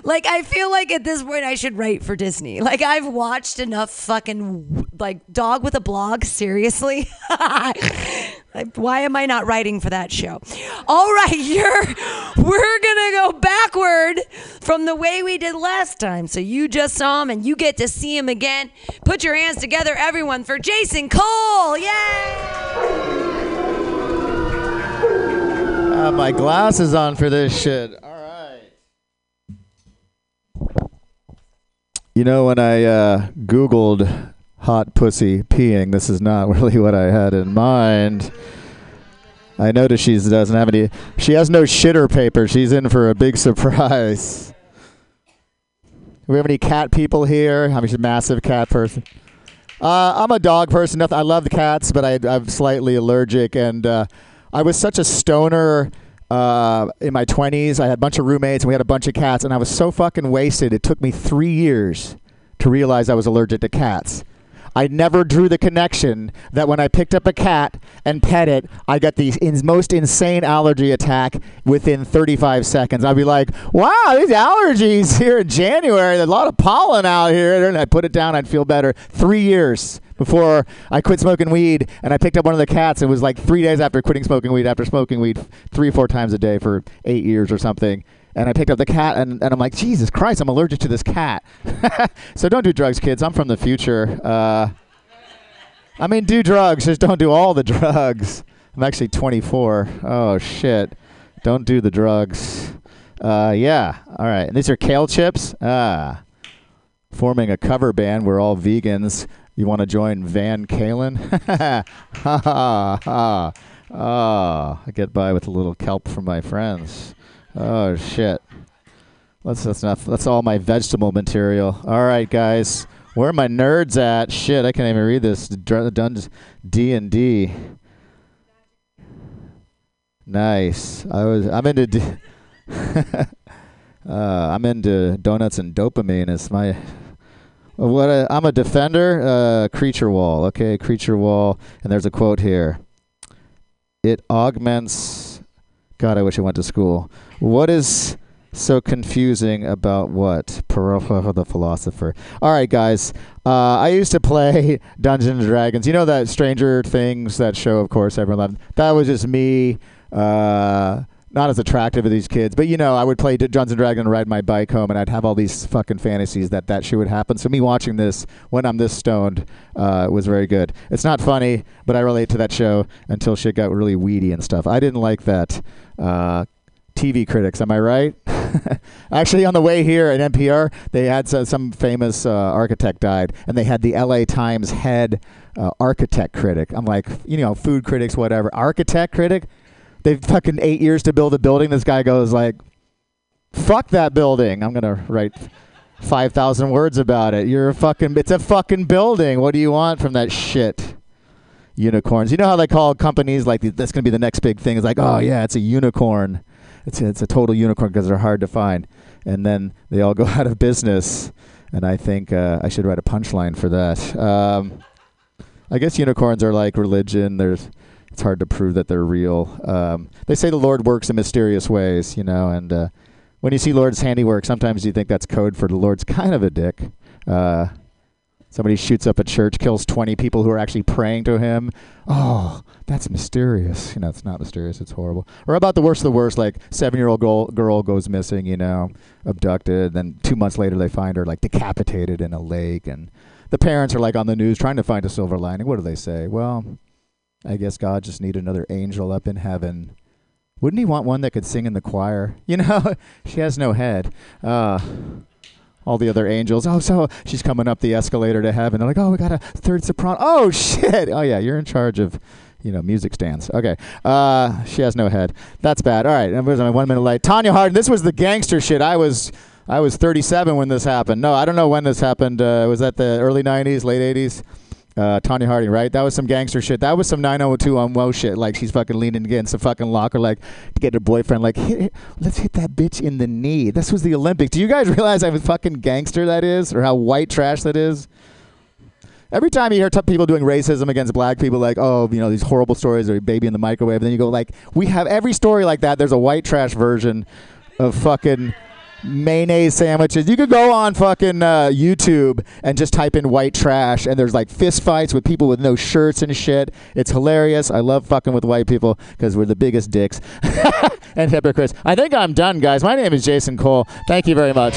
Like, I feel like at this point I should write for Disney. Like, I've watched enough fucking, like, Dog with a Blog, seriously. Why am I not writing for that show? All right, you're we're gonna go backward from the way we did last time. So you just saw him and you get to see him again. Put your hands together, everyone, for Jason Cole. Yay! Have my glasses on for this shit. All right. You know, when I uh, Googled hot pussy peeing, this is not really what I had in mind. I noticed she doesn't have any. She has no shitter paper. She's in for a big surprise. Do we have any cat people here? I'm a massive cat person. Uh, I'm a dog person. Nothing. I love the cats, but I, I'm slightly allergic, and uh, I was such a stoner uh, in my 20s. I had a bunch of roommates, and we had a bunch of cats, and I was so fucking wasted. It took me three years to realize I was allergic to cats. I never drew the connection that when I picked up a cat and pet it, I got the in- most insane allergy attack within 35 seconds. I'd be like, wow, these allergies here in January, there's a lot of pollen out here. And I'd put it down, I'd feel better. Three years before I quit smoking weed and I picked up one of the cats. It was like three days after quitting smoking weed, after smoking weed three four times a day for eight years or something. And I picked up the cat, and, and I'm like, Jesus Christ, I'm allergic to this cat. so don't do drugs, kids. I'm from the future. Uh, I mean, do drugs, just don't do all the drugs. I'm actually 24. Oh, shit. Don't do the drugs. Uh, yeah. All right. And these are kale chips. Ah. Forming a cover band. We're all vegans. You want to join Van Kalen? ha ha ha. Oh, I get by with a little kelp from my friends. Oh shit. That's that's enough. That's all my vegetable material. All right, guys. Where are my nerds at? Shit, I can't even read this. D and D. Nice. I was. I'm into. D- uh, I'm into donuts and dopamine. It's my. What a, I'm a defender. Uh, creature wall. Okay, creature wall. And there's a quote here. It augments. God, I wish I went to school. What is so confusing about what? Parola the philosopher. All right, guys. Uh, I used to play Dungeons and Dragons. You know that Stranger Things, that show, of course, everyone loved. That was just me. Uh, not as attractive as these kids, but you know, I would play Dungeons and Dragons and ride my bike home, and I'd have all these fucking fantasies that that shit would happen. So me watching this when I'm this stoned uh, was very good. It's not funny, but I relate to that show until shit got really weedy and stuff. I didn't like that. Uh, TV critics, am I right? Actually, on the way here at NPR, they had some, some famous uh, architect died, and they had the LA Times head uh, architect critic. I'm like, you know, food critics, whatever. Architect critic? They've fucking eight years to build a building. This guy goes like, fuck that building. I'm going to write 5,000 words about it. You're a fucking, it's a fucking building. What do you want from that shit? Unicorns. You know how they call companies like that's going to be the next big thing? It's like, oh yeah, it's a unicorn it's a, it's a total unicorn because they're hard to find, and then they all go out of business. And I think uh, I should write a punchline for that. Um, I guess unicorns are like religion. There's it's hard to prove that they're real. Um, they say the Lord works in mysterious ways, you know, and uh, when you see Lord's handiwork, sometimes you think that's code for the Lord's kind of a dick. Uh, somebody shoots up a church, kills 20 people who are actually praying to him. Oh, that's mysterious. You know, it's not mysterious. It's horrible. Or about the worst of the worst, like seven-year-old girl, girl goes missing. You know, abducted. Then two months later, they find her like decapitated in a lake, and the parents are like on the news trying to find a silver lining. What do they say? Well, I guess God just needed another angel up in heaven. Wouldn't he want one that could sing in the choir? You know, she has no head. Uh, all the other angels. Oh, so she's coming up the escalator to heaven. They're like, oh, we got a third soprano. Oh, shit. Oh, yeah, you're in charge of you know, music stands. Okay. Uh, she has no head. That's bad. All right. Where's my one minute late? Tonya Harding. This was the gangster shit. I was. I was 37 when this happened. No, I don't know when this happened. Uh, was that the early 90s, late 80s? Uh, Tonya Harding, right? That was some gangster shit. That was some 902 on Woe shit. Like she's fucking leaning against a fucking locker, like to get her boyfriend. Like, hit, hit- let's hit that bitch in the knee. This was the Olympics. Do you guys realize how fucking gangster that is, or how white trash that is? Every time you hear t- people doing racism against black people, like, oh, you know, these horrible stories or baby in the microwave, then you go like, we have every story like that. There's a white trash version of fucking mayonnaise sandwiches. You could go on fucking uh, YouTube and just type in white trash, and there's like fist fights with people with no shirts and shit. It's hilarious. I love fucking with white people because we're the biggest dicks and hypocrites. I think I'm done, guys. My name is Jason Cole. Thank you very much.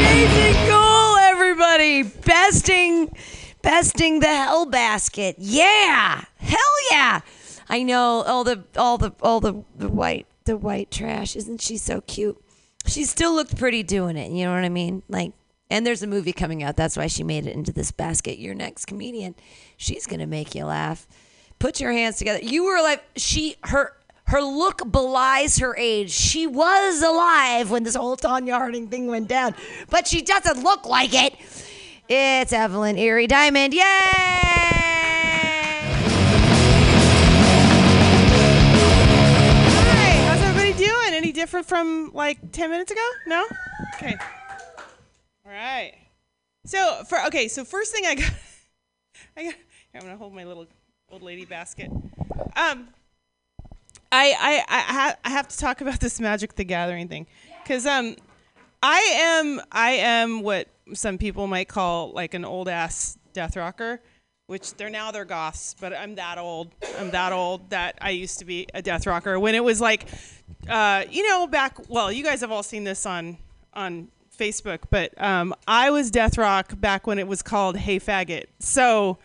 Jason Cole, everybody, besting, besting the hell basket. Yeah, hell yeah. I know all the all the all the, the white the white trash. Isn't she so cute? She still looked pretty doing it. You know what I mean? Like, and there's a movie coming out. That's why she made it into this basket. Your next comedian, she's gonna make you laugh. Put your hands together. You were like she her. Her look belies her age. She was alive when this whole Tonya Harding thing went down, but she doesn't look like it. It's Evelyn Erie Diamond. Yay! Different from like 10 minutes ago? No? Okay. All right. So, for okay, so first thing I got I got I'm going to hold my little old lady basket. Um I I I, ha- I have to talk about this Magic the Gathering thing cuz um I am I am what some people might call like an old ass death rocker, which they're now they're goths, but I'm that old. I'm that old that I used to be a death rocker when it was like, uh, you know, back. Well, you guys have all seen this on on Facebook, but um, I was death rock back when it was called Hey Faggot. So.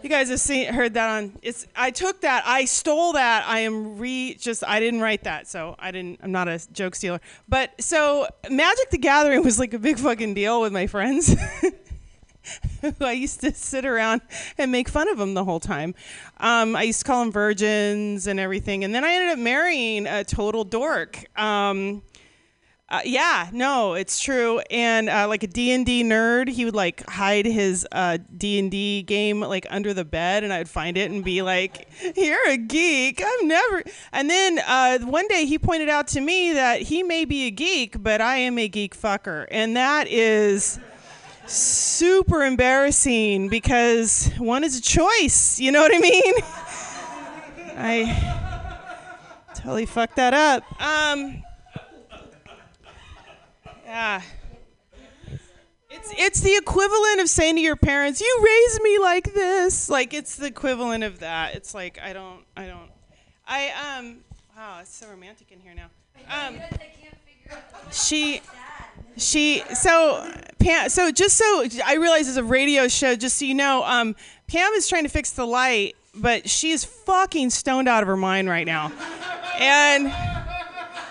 You guys have seen heard that on it's I took that, I stole that. I am re just I didn't write that, so I didn't I'm not a joke stealer. But so Magic the Gathering was like a big fucking deal with my friends. who I used to sit around and make fun of them the whole time. Um, I used to call them virgins and everything, and then I ended up marrying a total dork. Um, uh, yeah, no, it's true. And uh, like a D and D nerd, he would like hide his uh, D and D game like under the bed, and I would find it and be like, "You're a geek. I'm never." And then uh, one day he pointed out to me that he may be a geek, but I am a geek fucker, and that is super embarrassing because one is a choice. You know what I mean? I totally fucked that up. Um, yeah. It's it's the equivalent of saying to your parents, "You raised me like this." Like it's the equivalent of that. It's like I don't I don't I um wow, it's so romantic in here now. Um she she so Pam so just so I realize it's a radio show just so you know um Pam is trying to fix the light but she is fucking stoned out of her mind right now. And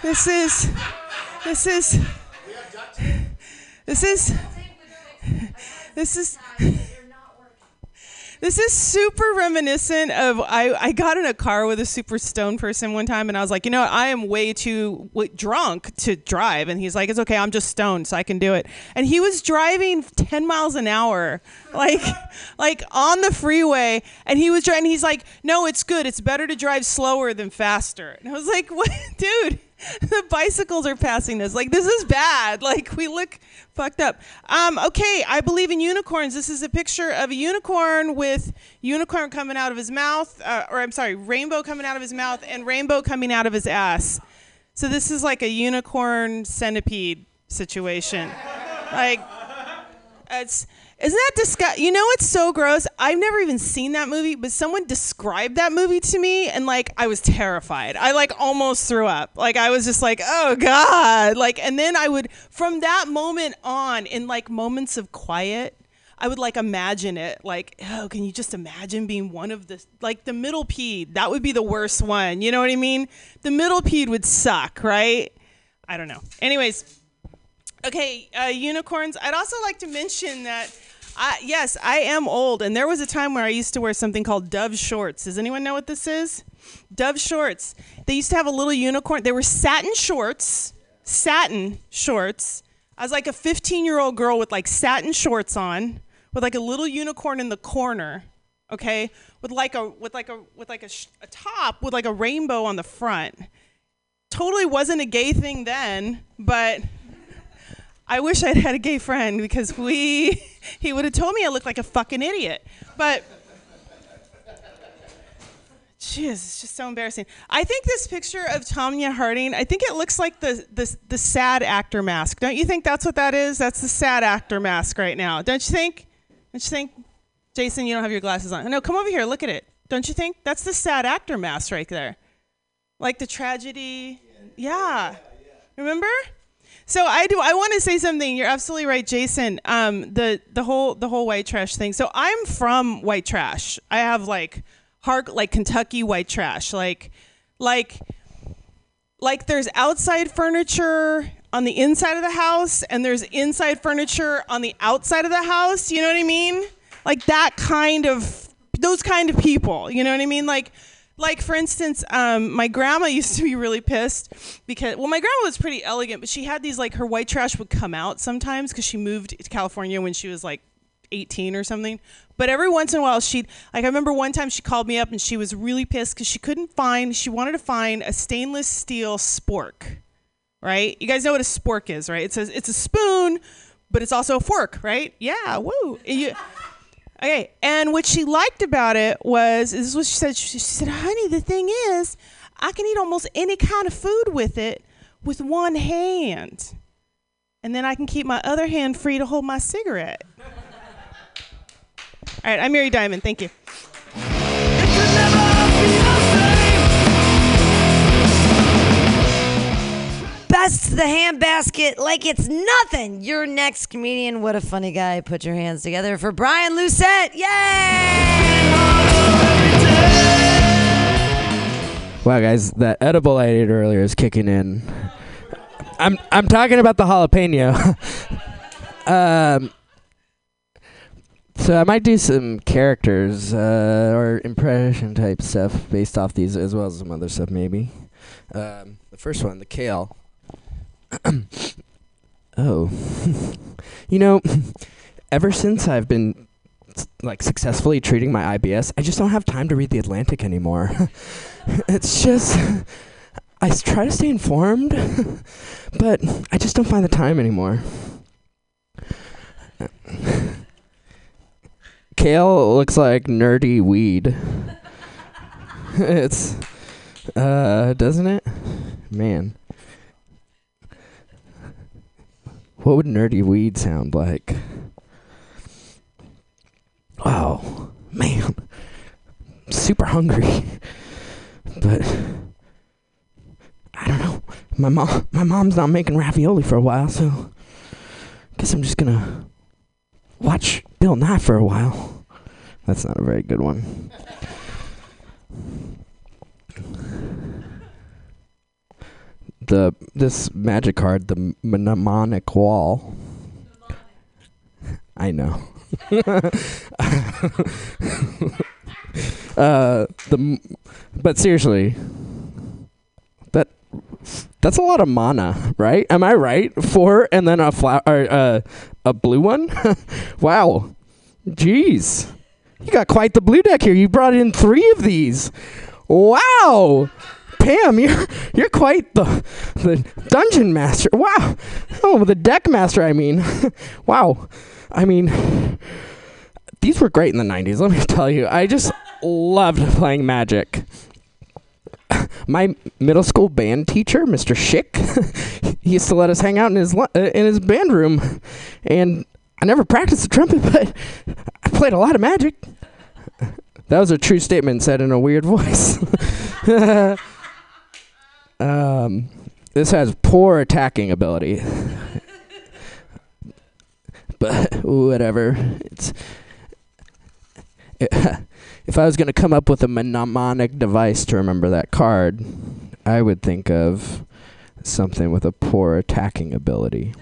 this is this is this is this is this is super reminiscent of I, I got in a car with a super stoned person one time and I was like, you know what, I am way too w- drunk to drive. And he's like, it's okay, I'm just stoned, so I can do it. And he was driving 10 miles an hour, like like on the freeway. And he was driving, he's like, no, it's good. It's better to drive slower than faster. And I was like, what, dude? the bicycles are passing us. Like this is bad. Like we look fucked up. Um, okay, I believe in unicorns. This is a picture of a unicorn with unicorn coming out of his mouth, uh, or I'm sorry, rainbow coming out of his mouth and rainbow coming out of his ass. So this is like a unicorn centipede situation. like it's isn't that disgusting? You know what's so gross? I've never even seen that movie, but someone described that movie to me, and like I was terrified. I like almost threw up. Like I was just like, oh god. Like, and then I would from that moment on, in like moments of quiet, I would like imagine it. Like, oh, can you just imagine being one of the like the middle pede? That would be the worst one. You know what I mean? The middle pede would suck, right? I don't know. Anyways, okay, uh, unicorns. I'd also like to mention that I, yes, I am old, and there was a time where I used to wear something called Dove shorts. Does anyone know what this is? Dove shorts. They used to have a little unicorn. They were satin shorts, satin shorts. I was like a 15 year old girl with like satin shorts on, with like a little unicorn in the corner, okay, with like a with like a with like a, sh- a top with like a rainbow on the front. Totally wasn't a gay thing then, but I wish I'd had a gay friend because we he would have told me I looked like a fucking idiot. But Jeez, it's just so embarrassing. I think this picture of Tonya Harding, I think it looks like the, the the sad actor mask. Don't you think that's what that is? That's the sad actor mask right now. Don't you think? Don't you think? Jason, you don't have your glasses on. No, come over here. Look at it. Don't you think? That's the sad actor mask right there. Like the tragedy. Yeah. Remember? So I do. I want to say something. You're absolutely right, Jason. Um, the the whole the whole white trash thing. So I'm from white trash. I have like hard like Kentucky white trash. Like like like there's outside furniture on the inside of the house, and there's inside furniture on the outside of the house. You know what I mean? Like that kind of those kind of people. You know what I mean? Like like for instance um, my grandma used to be really pissed because well my grandma was pretty elegant but she had these like her white trash would come out sometimes because she moved to california when she was like 18 or something. But every once in a while she'd like i remember one time she called me up and she was really pissed because she couldn't find she wanted to find a stainless steel spork right? You guys know what a spork is right? It's a, it's a spoon but it's also a fork right? Yeah woo. You- Okay, and what she liked about it was this is what she said. She, she said, "Honey, the thing is, I can eat almost any kind of food with it with one hand, and then I can keep my other hand free to hold my cigarette." All right, I'm Mary Diamond. Thank you. Best the hand basket like it's nothing. Your next comedian, what a funny guy. Put your hands together for Brian Lucette. Yay! Wow, guys, that edible I ate earlier is kicking in. I'm I'm talking about the jalapeno. um, so I might do some characters uh, or impression type stuff based off these, as well as some other stuff, maybe. Um, the first one, the kale. oh, you know, ever since I've been like successfully treating my IBS, I just don't have time to read the Atlantic anymore. it's just I try to stay informed, but I just don't find the time anymore. Kale looks like nerdy weed. it's uh doesn't it? Man. What would nerdy weed sound like? Oh, man. I'm super hungry. But I don't know. My mom my mom's not making ravioli for a while, so I guess I'm just gonna watch Bill Nye for a while. That's not a very good one. The this magic card, the mnemonic wall. I know. uh, the but seriously, that that's a lot of mana, right? Am I right? Four and then a flower, uh, a blue one. wow, jeez, you got quite the blue deck here. You brought in three of these. Wow, Pam, you're you're quite the the dungeon master. Wow, oh the deck master. I mean, wow. I mean, these were great in the '90s. Let me tell you, I just loved playing Magic. My middle school band teacher, Mr. Schick, he used to let us hang out in his in his band room, and I never practiced the trumpet, but I played a lot of Magic. That was a true statement said in a weird voice. Um, this has poor attacking ability, but whatever. It's if I was going to come up with a mnemonic device to remember that card, I would think of something with a poor attacking ability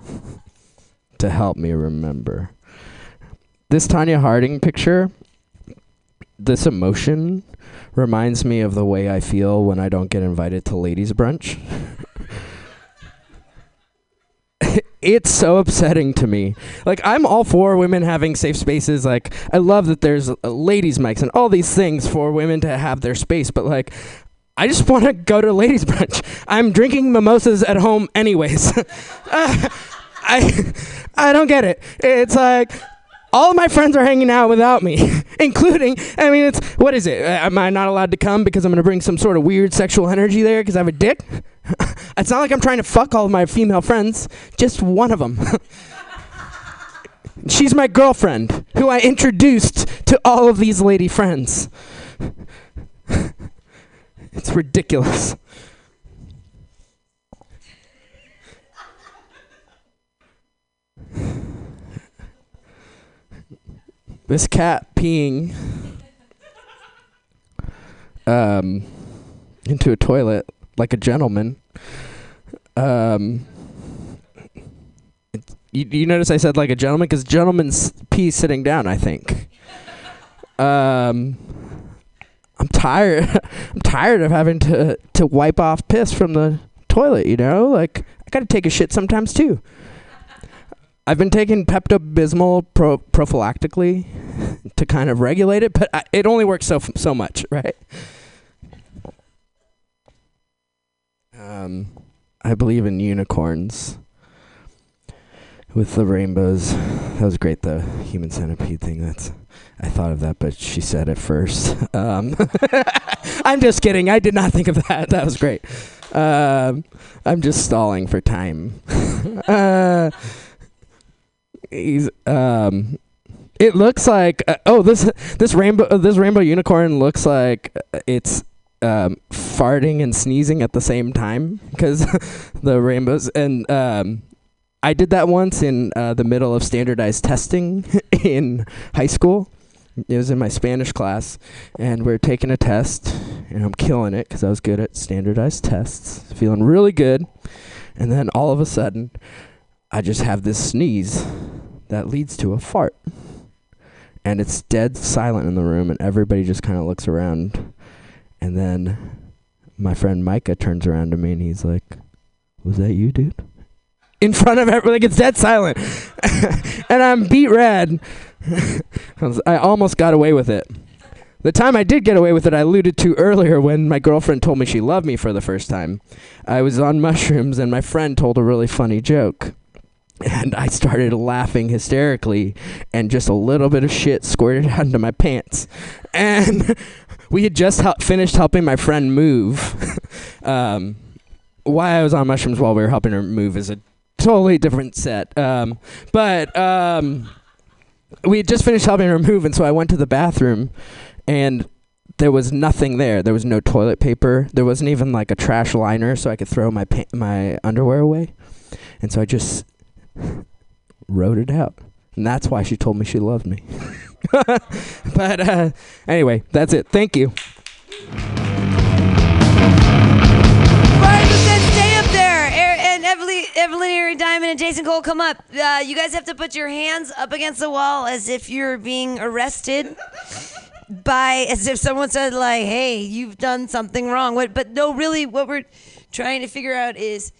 to help me remember. this Tonya Harding picture, this emotion reminds me of the way I feel when I don't get invited to ladies' brunch. it's so upsetting to me. Like I'm all for women having safe spaces. Like I love that there's uh, ladies' mics and all these things for women to have their space. But like, I just want to go to ladies' brunch. I'm drinking mimosas at home anyways. Uh, I I don't get it. It's like all of my friends are hanging out without me, including. I mean, it's what is it? Uh, Am I not allowed to come because I'm going to bring some sort of weird sexual energy there because I have a dick? it's not like I'm trying to fuck all of my female friends. Just one of them. She's my girlfriend, who I introduced to all of these lady friends. It's ridiculous. This cat peeing um, into a toilet like a gentleman. Um, you, you notice I said like a gentleman because gentleman's pee sitting down. I think. Um, I'm tired. I'm tired of having to to wipe off piss from the toilet. You know, like I got to take a shit sometimes too. I've been taking Pepto Bismol pro- prophylactically to kind of regulate it, but I, it only works so so much, right? Um, I believe in unicorns with the rainbows. That was great. The human centipede thing. That's I thought of that, but she said it first. Um, I'm just kidding. I did not think of that. That was great. Um, I'm just stalling for time. uh, he's um it looks like uh, oh this this rainbow uh, this rainbow unicorn looks like uh, it's um farting and sneezing at the same time because the rainbows and um I did that once in uh, the middle of standardized testing in high school. It was in my Spanish class, and we are taking a test, and I'm killing it because I was good at standardized tests, feeling really good. And then all of a sudden, I just have this sneeze that leads to a fart. And it's dead silent in the room, and everybody just kind of looks around. And then my friend Micah turns around to me and he's like, Was that you, dude? In front of everyone, like it's dead silent. and I'm beet red. I I almost got away with it. The time I did get away with it, I alluded to earlier when my girlfriend told me she loved me for the first time. I was on mushrooms and my friend told a really funny joke. And I started laughing hysterically, and just a little bit of shit squirted out my pants. And we had just finished helping my friend move. um, why I was on mushrooms while we were helping her move is a totally different set. Um, but um, we had just finished helping her move, and so I went to the bathroom, and there was nothing there. There was no toilet paper. There wasn't even like a trash liner, so I could throw my pa- my underwear away. And so I just wrote it out, and that's why she told me she loved me. but uh, anyway, that's it. Thank you. Er- And Evelyn, Diamond and Jason Cole come up. Uh, you guys have to put your hands up against the wall as if you're being arrested by, as if someone said, like, hey, you've done something wrong. What, but no, really, what we're trying to figure out is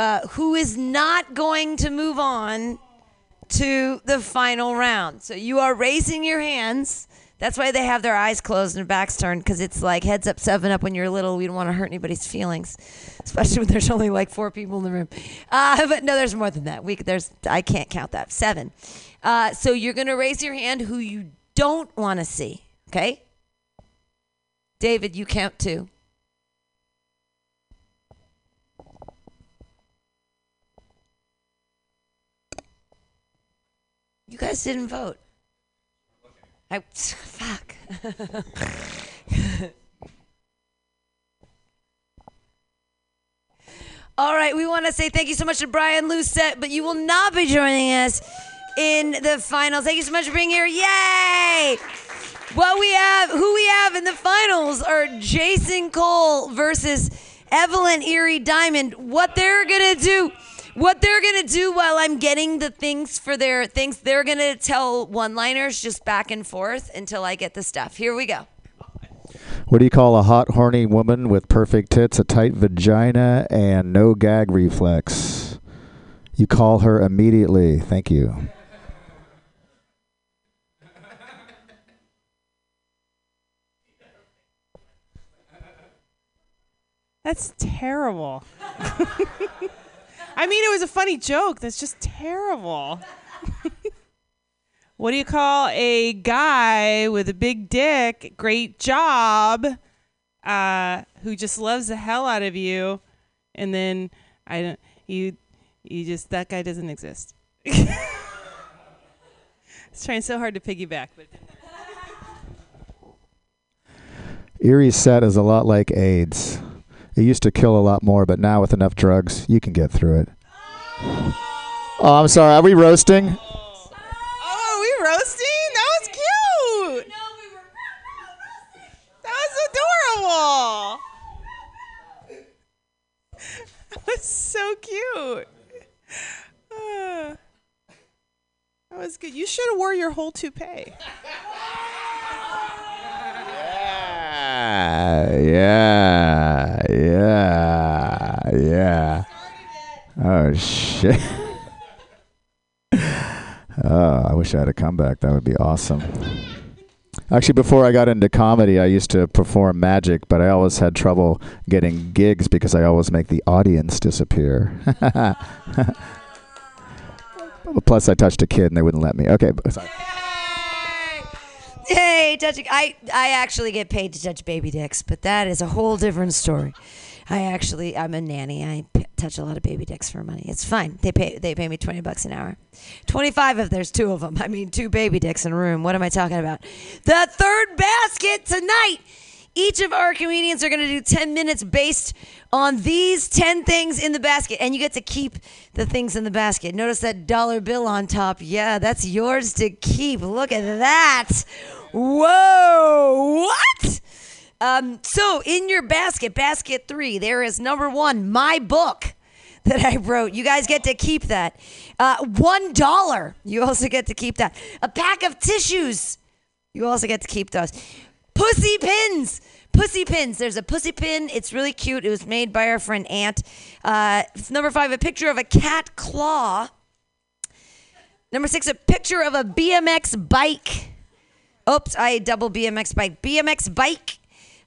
uh, who is not going to move on to the final round. So you are raising your hands. That's why they have their eyes closed and their backs turned because it's like heads up, seven up when you're little. We don't want to hurt anybody's feelings, especially when there's only like four people in the room. Uh, but no, there's more than that. We there's I can't count that seven. Uh, so you're gonna raise your hand who you don't want to see. Okay, David, you count two. You guys didn't vote. I fuck. All right, we want to say thank you so much to Brian Lucette, but you will not be joining us in the finals. Thank you so much for being here. Yay! What we have, who we have in the finals are Jason Cole versus Evelyn Erie Diamond. What they're gonna do What they're gonna do while I'm getting the things for their things, they're gonna tell one-liners just back and forth until I get the stuff. Here we go. What do you call a hot, horny woman with perfect tits, a tight vagina, and no gag reflex? You call her immediately. Thank you. That's terrible. I mean, it was a funny joke. That's just terrible. what do you call a guy with a big dick, great job, uh, who just loves the hell out of you, and then I don't you you just that guy doesn't exist. It's trying so hard to piggyback, but Erie's set is a lot like AIDS. It used to kill a lot more, but now with enough drugs, you can get through it. Oh, I'm sorry. Are we roasting? Oh, are we roasting? That was cute. No, we were That was adorable. That was so cute. Uh, that was good. You should have wore your whole toupee. Yeah, yeah, yeah. Oh shit. oh, I wish I had a comeback. That would be awesome. Actually, before I got into comedy, I used to perform magic, but I always had trouble getting gigs because I always make the audience disappear. Plus, I touched a kid and they wouldn't let me. Okay, sorry. Hey, touching. I I actually get paid to touch baby dicks, but that is a whole different story. I actually I'm a nanny. I p- touch a lot of baby dicks for money. It's fine. They pay they pay me twenty bucks an hour. Twenty five if there's two of them. I mean, two baby dicks in a room. What am I talking about? The third basket tonight. Each of our comedians are going to do 10 minutes based on these 10 things in the basket. And you get to keep the things in the basket. Notice that dollar bill on top. Yeah, that's yours to keep. Look at that. Whoa. What? Um, so in your basket, basket three, there is number one, my book that I wrote. You guys get to keep that. Uh, one dollar. You also get to keep that. A pack of tissues. You also get to keep those. Pussy pins. Pussy pins. There's a pussy pin. It's really cute. It was made by our friend Ant. Uh, number five, a picture of a cat claw. Number six, a picture of a BMX bike. Oops, I double BMX bike. BMX bike.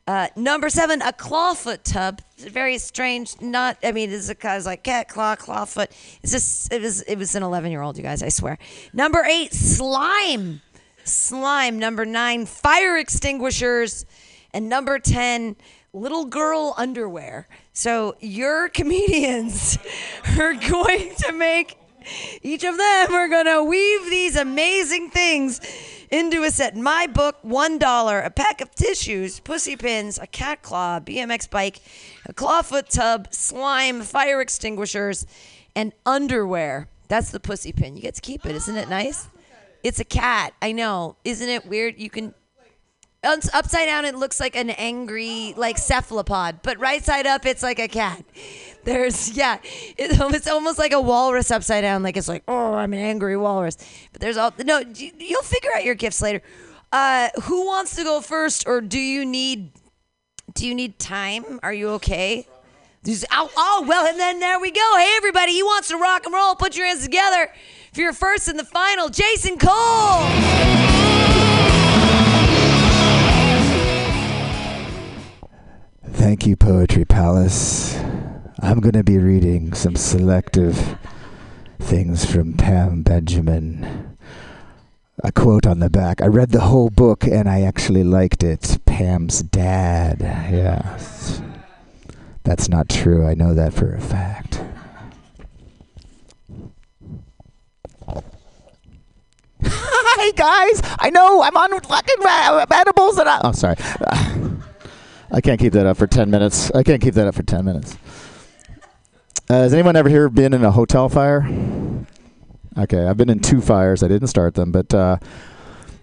Uh, number seven, a clawfoot tub. Very strange. Not, I mean, it's a like cat claw, clawfoot. It's just, it was, it was an 11 year old, you guys. I swear. Number eight, slime. Slime. Number nine, fire extinguishers. And number 10, little girl underwear. So your comedians are going to make, each of them are going to weave these amazing things into a set. My book, $1, a pack of tissues, pussy pins, a cat claw, BMX bike, a clawfoot tub, slime, fire extinguishers, and underwear. That's the pussy pin. You get to keep it. Isn't it nice? It's a cat. I know. Isn't it weird? You can upside down it looks like an angry like cephalopod but right side up it's like a cat there's yeah it, it's almost like a walrus upside down like it's like oh i'm an angry walrus. But there's all no you- you'll figure out your gifts later. Uh who wants to go first or do you need do you need time? Are you okay? Oh, oh well and then there we go. Hey everybody he wants to rock and roll. Put your hands together for your first and the final jason cole. Thank you, Poetry Palace. I'm going to be reading some selective things from Pam Benjamin. A quote on the back. I read the whole book and I actually liked it. Pam's dad. Yes. That's not true. I know that for a fact. Hi guys, I know I'm on fucking edibles and I- oh sorry, I can't keep that up for ten minutes. I can't keep that up for ten minutes. Uh, has anyone ever here been in a hotel fire? Okay, I've been in two fires. I didn't start them, but uh,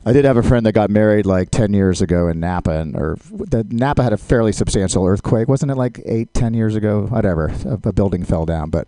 I did have a friend that got married like ten years ago in Napa, and or that Napa had a fairly substantial earthquake, wasn't it? Like eight, ten years ago, whatever. A, a building fell down, but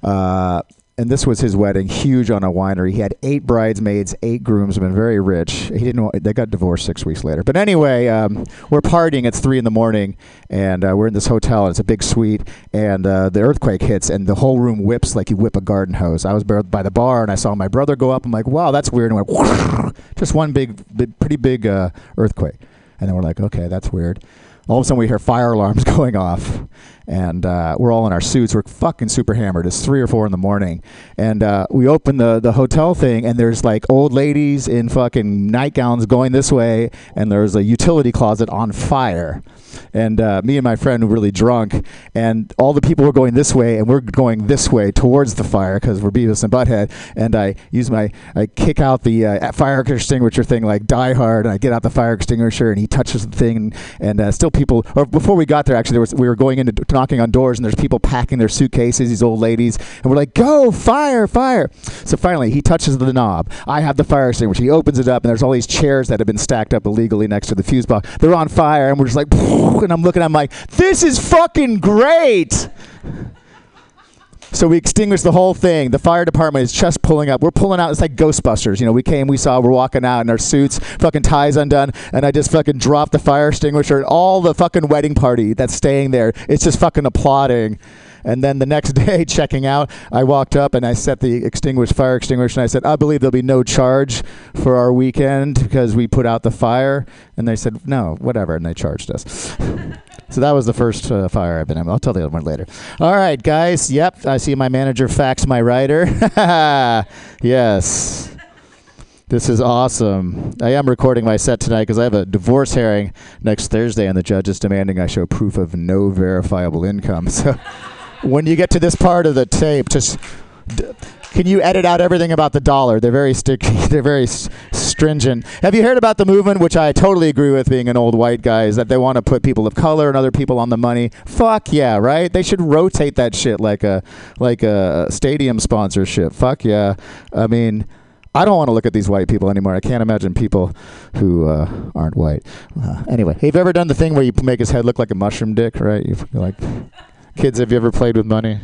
Uh, and this was his wedding, huge on a winery. He had eight bridesmaids, eight groomsmen, very rich. He didn't. Want, they got divorced six weeks later. But anyway, um, we're partying. It's three in the morning, and uh, we're in this hotel. And it's a big suite, and uh, the earthquake hits, and the whole room whips like you whip a garden hose. I was by the bar, and I saw my brother go up. I'm like, wow, that's weird. And went just one big, big pretty big uh, earthquake. And then we're like, okay, that's weird. All of a sudden, we hear fire alarms going off, and uh, we're all in our suits. We're fucking super hammered. It's three or four in the morning, and uh, we open the the hotel thing, and there's like old ladies in fucking nightgowns going this way, and there's a utility closet on fire. And uh, me and my friend were really drunk, and all the people were going this way, and we're going this way towards the fire because we're Beavis and Butthead. And I use my, I kick out the uh, fire extinguisher thing like Die Hard, and I get out the fire extinguisher, and he touches the thing, and, and uh, still people. Or before we got there, actually, there was we were going into knocking on doors, and there's people packing their suitcases, these old ladies, and we're like, "Go fire, fire!" So finally, he touches the knob. I have the fire extinguisher. He opens it up, and there's all these chairs that have been stacked up illegally next to the fuse box. They're on fire, and we're just like, and I'm looking. I'm like, "This is fucking great." So we extinguish the whole thing. The fire department is just pulling up. We're pulling out. It's like Ghostbusters. You know, we came, we saw, we're walking out in our suits, fucking ties undone, and I just fucking dropped the fire extinguisher. And all the fucking wedding party that's staying there, it's just fucking applauding. And then the next day, checking out, I walked up and I set the extinguished fire extinguisher and I said, I believe there'll be no charge for our weekend because we put out the fire. And they said, no, whatever. And they charged us. so that was the first uh, fire I've been in. I'll tell the other one later. All right, guys. Yep, I see my manager fax my writer. yes. This is awesome. I am recording my set tonight because I have a divorce hearing next Thursday, and the judge is demanding I show proof of no verifiable income. So when you get to this part of the tape, just d- can you edit out everything about the dollar? They're very sticky. They're very s- stringent. Have you heard about the movement, which I totally agree with, being an old white guy, is that they want to put people of color and other people on the money? Fuck yeah, right? They should rotate that shit like a like a stadium sponsorship. Fuck yeah. I mean. I don't want to look at these white people anymore. I can't imagine people who uh, aren't white. Uh, anyway, have you ever done the thing where you make his head look like a mushroom dick? Right? You like kids. Have you ever played with money?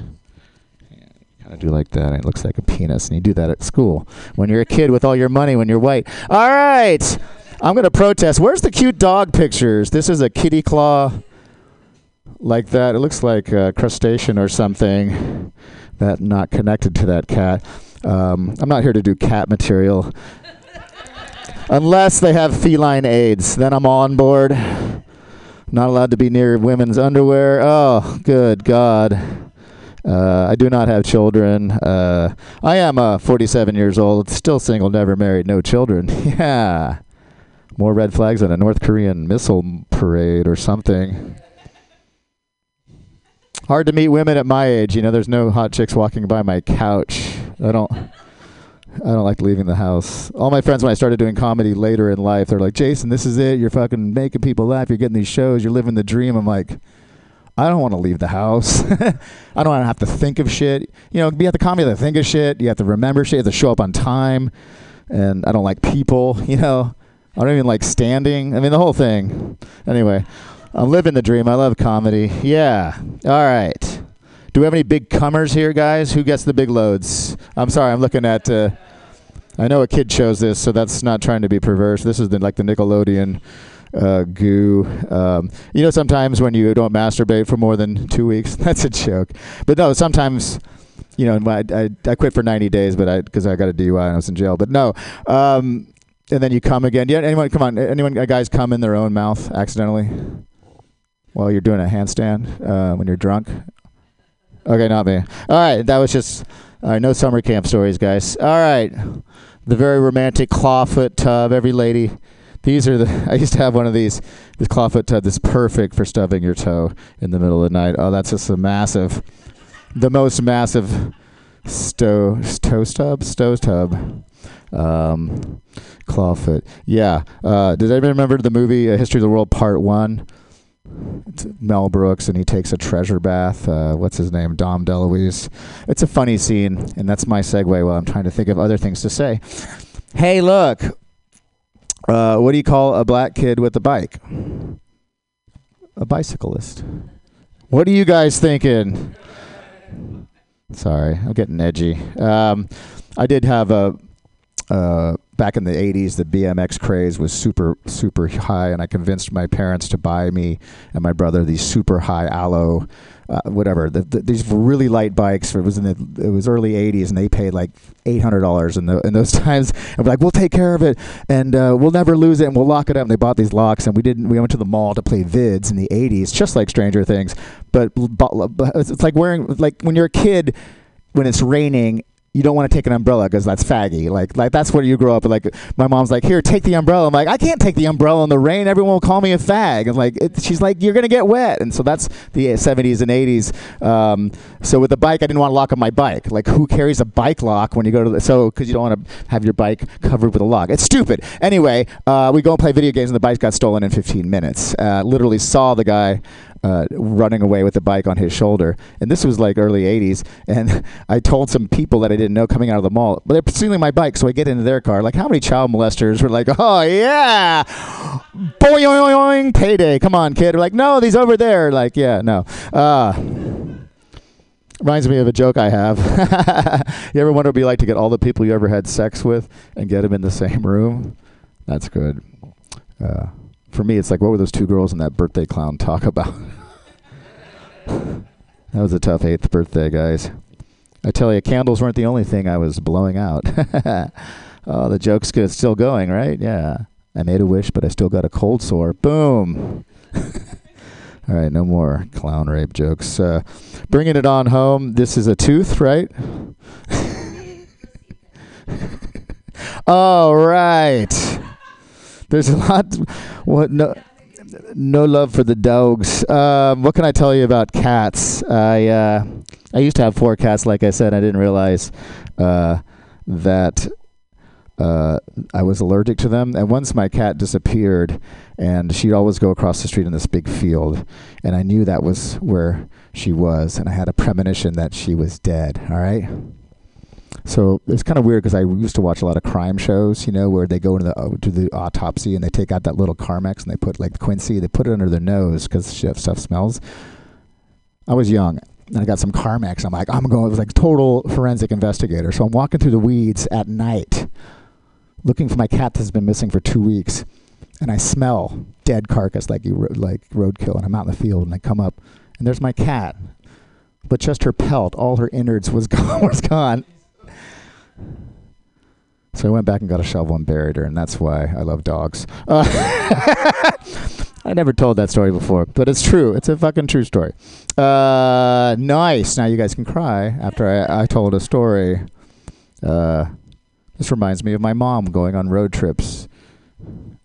Kind of do like that. It looks like a penis, and you do that at school when you're a kid with all your money when you're white. All right, I'm gonna protest. Where's the cute dog pictures? This is a kitty claw like that. It looks like a crustacean or something that not connected to that cat. Um, I'm not here to do cat material. Unless they have feline AIDS, then I'm on board. Not allowed to be near women's underwear. Oh, good God. Uh, I do not have children. Uh, I am uh, 47 years old, still single, never married, no children. yeah. More red flags than a North Korean missile parade or something. Hard to meet women at my age. You know, there's no hot chicks walking by my couch. I don't. I don't like leaving the house. All my friends, when I started doing comedy later in life, they're like, "Jason, this is it. You're fucking making people laugh. You're getting these shows. You're living the dream." I'm like, I don't want to leave the house. I don't want to have to think of shit. You know, be at the comedy, you have to think of shit. You have to remember shit. You have to show up on time. And I don't like people. You know, I don't even like standing. I mean, the whole thing. Anyway, I'm living the dream. I love comedy. Yeah. All right. Do we have any big comers here, guys? Who gets the big loads? I'm sorry. I'm looking at. Uh, I know a kid chose this, so that's not trying to be perverse. This is the, like the Nickelodeon uh, goo. Um, you know, sometimes when you don't masturbate for more than two weeks, that's a joke. But no, sometimes, you know, I, I, I quit for 90 days, but I because I got a DUI and I was in jail. But no, um, and then you come again. Yeah, anyone? Come on, anyone? Guys come in their own mouth accidentally while you're doing a handstand uh, when you're drunk. Okay, not me. All right, that was just. All right, no summer camp stories, guys. All right, the very romantic clawfoot tub. Every lady these are the. I used to have one of these. This clawfoot tub. This perfect for stubbing your toe in the middle of the night. Oh, that's just a massive, the most massive stow toe stub stow tub. Um, clawfoot. Yeah. Uh, does anybody remember the movie uh, History of the World Part One? It's Mel Brooks and he takes a treasure bath. Uh, what's his name? Dom DeLuise. It's a funny scene, and that's my segue while I'm trying to think of other things to say. Hey, look, uh, what do you call a black kid with a bike? A bicyclist. What are you guys thinking? Sorry, I'm getting edgy. Um, I did have a. Uh, back in the 80s, the BMX craze was super, super high, and I convinced my parents to buy me and my brother these super high allo, uh, whatever. The, the, these were really light bikes. It was in the it was early 80s, and they paid like $800 in, the, in those times. And we're like, we'll take care of it, and uh, we'll never lose it, and we'll lock it up. And they bought these locks, and we didn't. We went to the mall to play vids in the 80s, just like Stranger Things, but, but it's like wearing like when you're a kid when it's raining you don't want to take an umbrella because that's faggy. Like, like that's where you grow up. Like, my mom's like, "Here, take the umbrella." I'm like, "I can't take the umbrella in the rain. Everyone will call me a fag." And like, it, she's like, "You're gonna get wet." And so that's the 70s and 80s. Um, so with the bike, I didn't want to lock up my bike. Like, who carries a bike lock when you go to the so because you don't want to have your bike covered with a lock? It's stupid. Anyway, uh, we go and play video games, and the bike got stolen in 15 minutes. Uh, literally saw the guy uh, running away with the bike on his shoulder. And this was like early 80s. And I told some people that I didn't know coming out of the mall, but they're stealing my bike. So I get into their car. Like, how many child molesters were like, oh, yeah, boing, payday. Come on, kid. We're like, no, these over there. Like, yeah, no. Uh, Reminds me of a joke I have. you ever wonder what it'd be like to get all the people you ever had sex with and get them in the same room? That's good. Uh, for me, it's like, what were those two girls in that birthday clown talk about? that was a tough eighth birthday, guys. I tell you, candles weren't the only thing I was blowing out. oh, the joke's good. It's still going, right? Yeah. I made a wish, but I still got a cold sore. Boom. All right, no more clown rape jokes. Uh, bringing it on home. This is a tooth, right? All right. There's a lot. What no. No love for the dogs. Um, what can I tell you about cats? I uh, I used to have four cats. Like I said, I didn't realize uh, that uh, I was allergic to them. And once my cat disappeared, and she'd always go across the street in this big field, and I knew that was where she was, and I had a premonition that she was dead. All right. So it's kind of weird because I used to watch a lot of crime shows, you know, where they go into the uh, to the autopsy and they take out that little Carmex and they put like Quincy, they put it under their nose because stuff smells. I was young and I got some Carmex. I'm like, I'm going. It was like total forensic investigator. So I'm walking through the weeds at night, looking for my cat that's been missing for two weeks, and I smell dead carcass like you like roadkill. And I'm out in the field and I come up, and there's my cat, but just her pelt, all her innards was gone. was gone. So I went back and got a shovel and buried her, and that's why I love dogs. Uh, I never told that story before, but it's true. It's a fucking true story. Uh, nice. Now you guys can cry after I, I told a story. Uh, this reminds me of my mom going on road trips.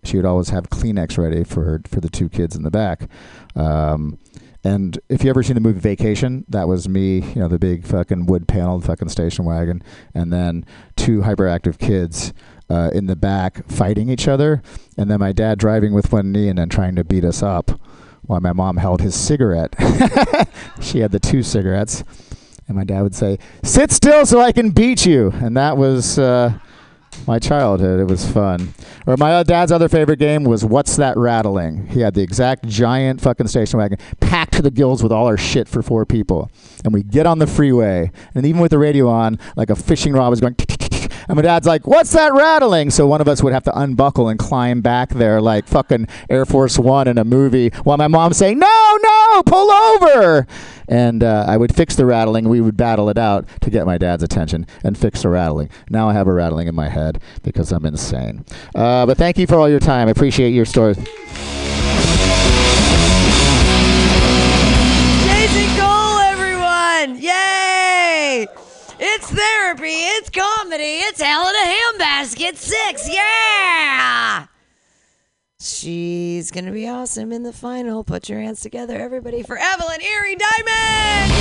She would always have Kleenex ready for her, for the two kids in the back. Um, and if you ever seen the movie Vacation, that was me, you know, the big fucking wood paneled fucking station wagon, and then two hyperactive kids uh, in the back fighting each other, and then my dad driving with one knee and then trying to beat us up while my mom held his cigarette. she had the two cigarettes, and my dad would say, "Sit still so I can beat you," and that was. Uh, my childhood. It was fun. Or my uh, dad's other favorite game was What's That Rattling? He had the exact giant fucking station wagon packed to the gills with all our shit for four people. And we get on the freeway, and even with the radio on, like a fishing rod was going. And my dad's like, "What's that rattling?" So one of us would have to unbuckle and climb back there, like fucking Air Force One in a movie, while my mom's saying, "No, no, pull over." And uh, I would fix the rattling. We would battle it out to get my dad's attention and fix the rattling. Now I have a rattling in my head because I'm insane. Uh, but thank you for all your time. I appreciate your stories. Jason Cole, everyone! Yay! It's therapy, it's comedy, it's Hell in a Handbasket 6, yeah! She's gonna be awesome in the final. Put your hands together, everybody, for Evelyn Erie Diamond!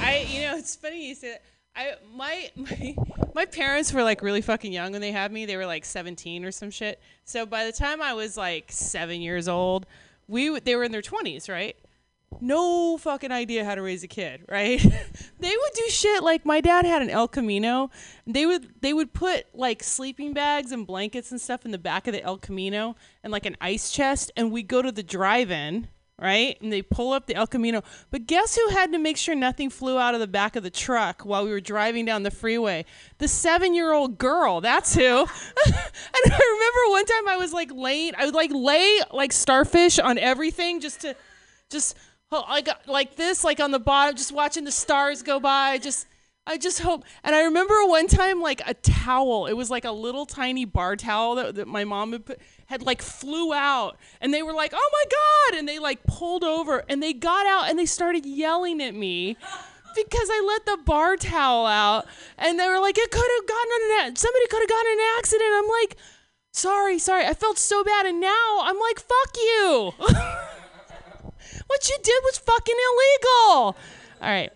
I, you know, it's funny you say that. I my, my my parents were like really fucking young when they had me. They were like 17 or some shit. So by the time I was like seven years old, we they were in their 20s, right? No fucking idea how to raise a kid, right? they would do shit like my dad had an El Camino. They would they would put like sleeping bags and blankets and stuff in the back of the El Camino and like an ice chest, and we go to the drive-in, right? And they pull up the El Camino. But guess who had to make sure nothing flew out of the back of the truck while we were driving down the freeway? The seven-year-old girl. That's who. and I remember one time I was like laying, I would like lay like starfish on everything just to, just oh, I got like this, like on the bottom, just watching the stars go by. Just, I just hope. And I remember one time, like a towel. It was like a little tiny bar towel that, that my mom had put, had like flew out, and they were like, "Oh my god!" And they like pulled over, and they got out, and they started yelling at me. Because I let the bar towel out, and they were like, "It could have gotten an somebody could have gotten an accident." I'm like, "Sorry, sorry." I felt so bad, and now I'm like, "Fuck you." what you did was fucking illegal. All right.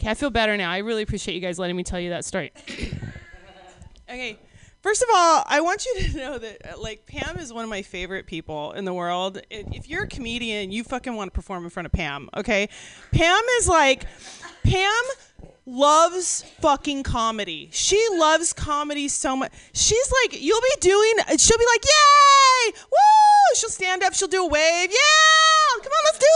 Okay, I feel better now. I really appreciate you guys letting me tell you that story. okay. First of all, I want you to know that uh, like Pam is one of my favorite people in the world. If you're a comedian, you fucking want to perform in front of Pam, okay? Pam is like Pam loves fucking comedy. She loves comedy so much. She's like, you'll be doing, she'll be like, yay, woo! She'll stand up, she'll do a wave, yeah, come on, let's do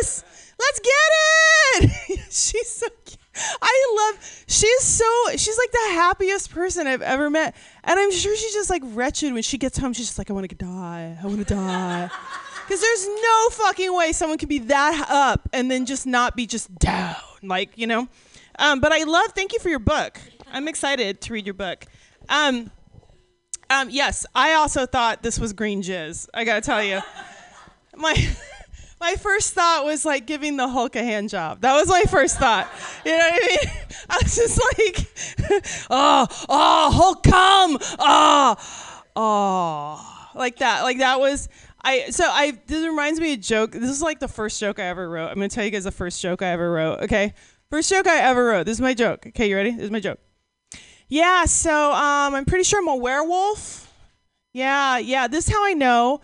this, let's get it. she's so cute. I love, she's so, she's like the happiest person I've ever met. And I'm sure she's just like wretched when she gets home. She's just like, I want to die. I want to die. Because there's no fucking way someone could be that up and then just not be just down. Like, you know? Um, but I love, thank you for your book. I'm excited to read your book. Um, um, yes, I also thought this was green jizz. I gotta tell you. My. My first thought was like giving the Hulk a hand job. That was my first thought. You know what I mean? I was just like, oh, oh, Hulk, come, oh, oh, like that. Like that was. I so I this reminds me of a joke. This is like the first joke I ever wrote. I'm gonna tell you guys the first joke I ever wrote. Okay, first joke I ever wrote. This is my joke. Okay, you ready? This is my joke. Yeah. So um, I'm pretty sure I'm a werewolf. Yeah, yeah. This is how I know.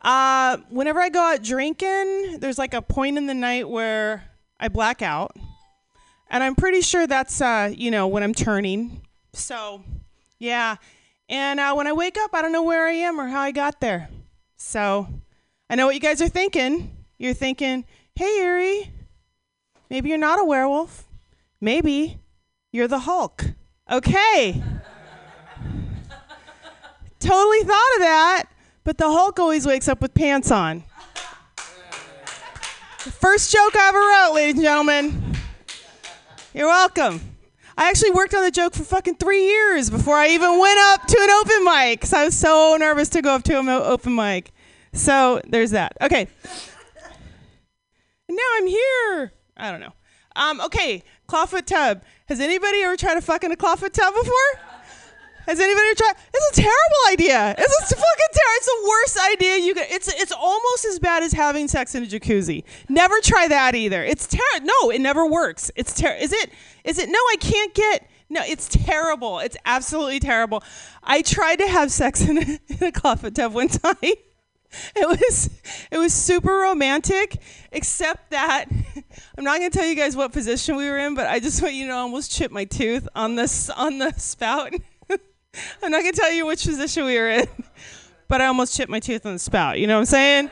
Uh, whenever I go out drinking, there's like a point in the night where I black out, and I'm pretty sure that's uh, you know when I'm turning. So, yeah. And uh, when I wake up, I don't know where I am or how I got there. So, I know what you guys are thinking. You're thinking, "Hey, Erie, maybe you're not a werewolf. Maybe you're the Hulk." Okay. totally thought of that. But the Hulk always wakes up with pants on. The first joke I ever wrote, ladies and gentlemen. You're welcome. I actually worked on the joke for fucking three years before I even went up to an open mic because I was so nervous to go up to an open mic. So there's that. Okay. And now I'm here. I don't know. Um, okay, clawfoot tub. Has anybody ever tried to fuck in a clawfoot tub before? Has anybody tried? It's a terrible idea. It's a fucking terrible. It's the worst idea you can. It's it's almost as bad as having sex in a jacuzzi. Never try that either. It's terrible. No, it never works. It's ter- Is it? Is it? No, I can't get. No, it's terrible. It's absolutely terrible. I tried to have sex in a, in a clawfoot tub one time. It was it was super romantic, except that I'm not gonna tell you guys what position we were in, but I just want you to know I almost chipped my tooth on this on the spout. I'm not gonna tell you which position we were in, but I almost chipped my tooth on the spout. You know what I'm saying?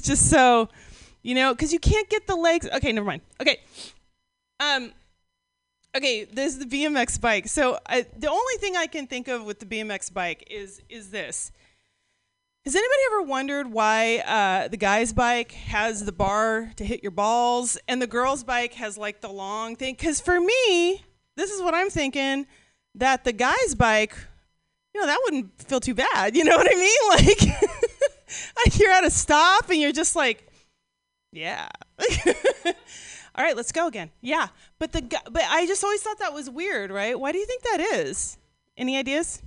Just so, you know, because you can't get the legs. Okay, never mind. Okay, um, okay, there's the BMX bike. So I, the only thing I can think of with the BMX bike is is this. Has anybody ever wondered why uh, the guy's bike has the bar to hit your balls and the girl's bike has like the long thing? Because for me, this is what I'm thinking that the guy's bike, you know, that wouldn't feel too bad. You know what I mean? Like, like you're at a stop and you're just like, yeah. All right, let's go again. Yeah, but the but I just always thought that was weird, right? Why do you think that is? Any ideas?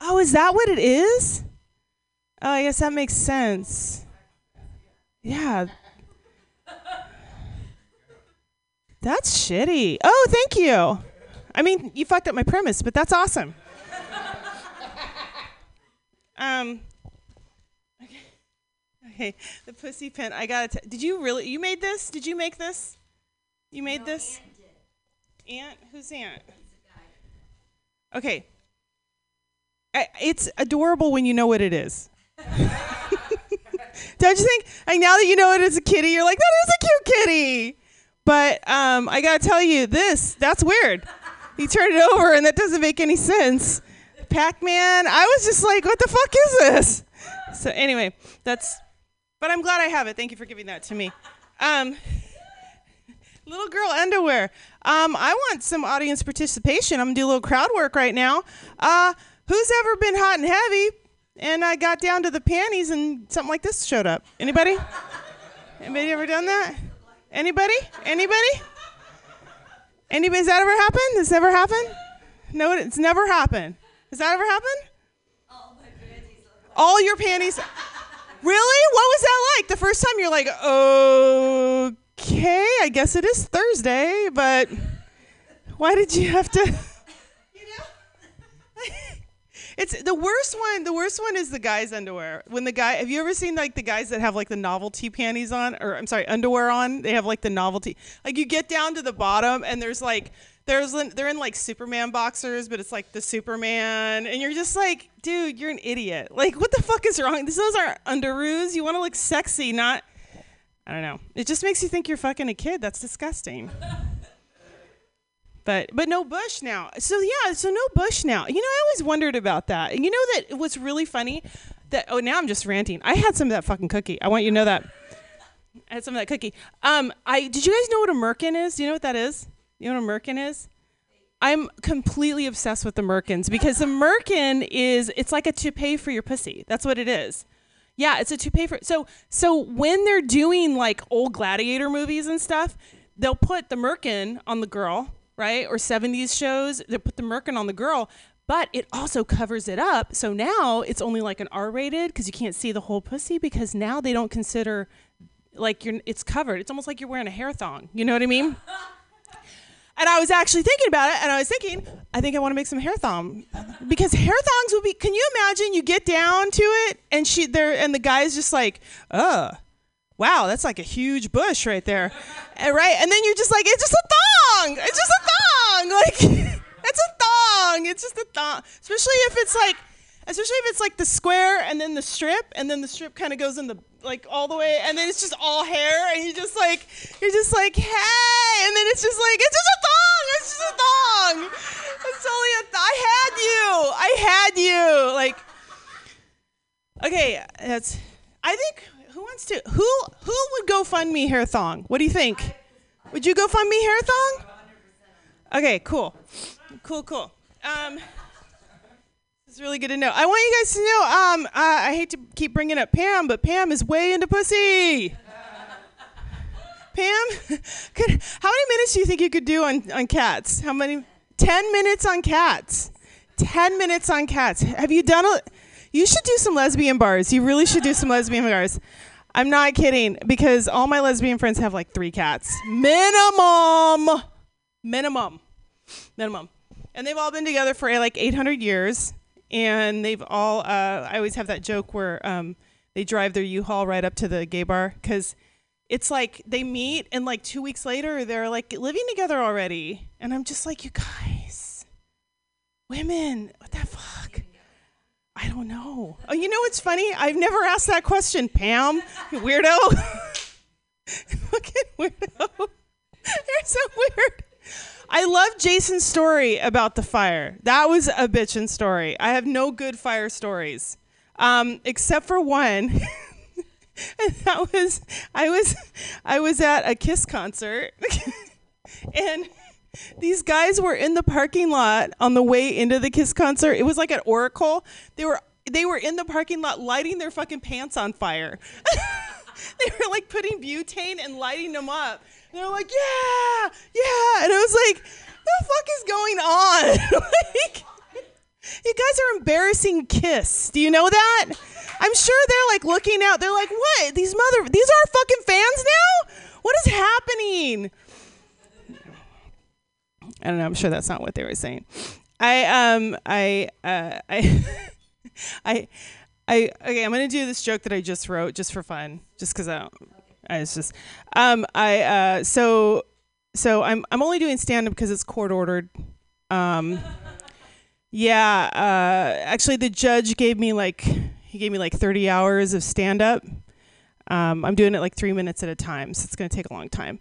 Oh, is that what it is? Oh, I guess that makes sense. Yeah. That's shitty. Oh, thank you. I mean, you fucked up my premise, but that's awesome. um. Okay. Okay, the pussy pin. I gotta. T- did you really? You made this? Did you make this? You made this? Ant? Who's Ant? Okay. It's adorable when you know what it is. Don't you think? Like now that you know it is a kitty, you're like, that is a cute kitty. But um, I gotta tell you, this that's weird. You turn it over and that doesn't make any sense. Pac-Man. I was just like, what the fuck is this? So anyway, that's. But I'm glad I have it. Thank you for giving that to me. Um, little girl underwear. Um, I want some audience participation. I'm gonna do a little crowd work right now. Uh, who's ever been hot and heavy? And I got down to the panties and something like this showed up. Anybody? Anybody ever done that? Anybody? Anybody? Anybody? Has that ever happened? Has never happened? No, it's never happened. Has that ever happened? All my panties. All your panties. Really? What was that like? The first time you're like, okay, I guess it is Thursday, but why did you have to? It's the worst one. The worst one is the guy's underwear. When the guy, have you ever seen like the guys that have like the novelty panties on, or I'm sorry, underwear on? They have like the novelty. Like you get down to the bottom and there's like there's they're in like Superman boxers, but it's like the Superman, and you're just like, dude, you're an idiot. Like what the fuck is wrong? These those are underoos. You want to look sexy, not. I don't know. It just makes you think you're fucking a kid. That's disgusting. But but no bush now. So yeah, so no bush now. You know, I always wondered about that. You know that what's really funny that oh now I'm just ranting. I had some of that fucking cookie. I want you to know that. I had some of that cookie. Um I did you guys know what a merkin is? Do you know what that is? You know what a merkin is? I'm completely obsessed with the merkins because the merkin is it's like a toupee for your pussy. That's what it is. Yeah, it's a toupee for so so when they're doing like old gladiator movies and stuff, they'll put the merkin on the girl, right? Or 70s shows, they put the merkin on the girl, but it also covers it up. So now it's only like an R-rated because you can't see the whole pussy because now they don't consider like you're it's covered. It's almost like you're wearing a hair thong. You know what I mean? And I was actually thinking about it, and I was thinking, I think I want to make some hair thong because hair thongs would be. Can you imagine? You get down to it, and she there, and the guy's just like, "Uh, wow, that's like a huge bush right there, and, right?" And then you're just like, "It's just a thong. It's just a thong. Like, it's a thong. It's just a thong." Especially if it's like, especially if it's like the square and then the strip, and then the strip kind of goes in the like all the way, and then it's just all hair, and you just like, you're just like, hey, and then it's just like, it's just a thong. It's just a thong. It's only a. Th- I had you. I had you. Like, okay, that's. I think who wants to who who would go fund me hair thong? What do you think? Would you go fund me hair thong? Okay, cool, cool, cool. Um, it's really good to know. I want you guys to know. Um, uh, I hate to keep bringing up Pam, but Pam is way into pussy. Pam, could, how many minutes do you think you could do on, on cats? How many? Ten minutes on cats. Ten minutes on cats. Have you done a? You should do some lesbian bars. You really should do some lesbian bars. I'm not kidding because all my lesbian friends have like three cats minimum, minimum, minimum, and they've all been together for like 800 years. And they've all. Uh, I always have that joke where um, they drive their U-Haul right up to the gay bar because it's like they meet and like two weeks later they're like living together already. And i'm just like you guys women what the fuck? I don't know. Oh you know what's funny? I've never asked that question. Pam weirdo. Fucking weirdo. You're so weird I love Jason's story about the fire. That was a bitchin' story. I have no good fire stories, um, except for one. and that was I was I was at a Kiss concert, and these guys were in the parking lot on the way into the Kiss concert. It was like at Oracle. They were they were in the parking lot lighting their fucking pants on fire. they were like putting butane and lighting them up. And they're like, yeah, yeah, and I was like, the fuck is going on? like, you guys are embarrassing Kiss. Do you know that? I'm sure they're like looking out. They're like, what? These mother, these are our fucking fans now? What is happening? I don't know. I'm sure that's not what they were saying. I um I uh I I I okay. I'm gonna do this joke that I just wrote just for fun, just because I, I was just, um, I uh, so so I'm I'm only doing stand up because it's court ordered. Um, yeah. Uh, actually, the judge gave me like he gave me like 30 hours of stand up. Um, I'm doing it like three minutes at a time, so it's gonna take a long time.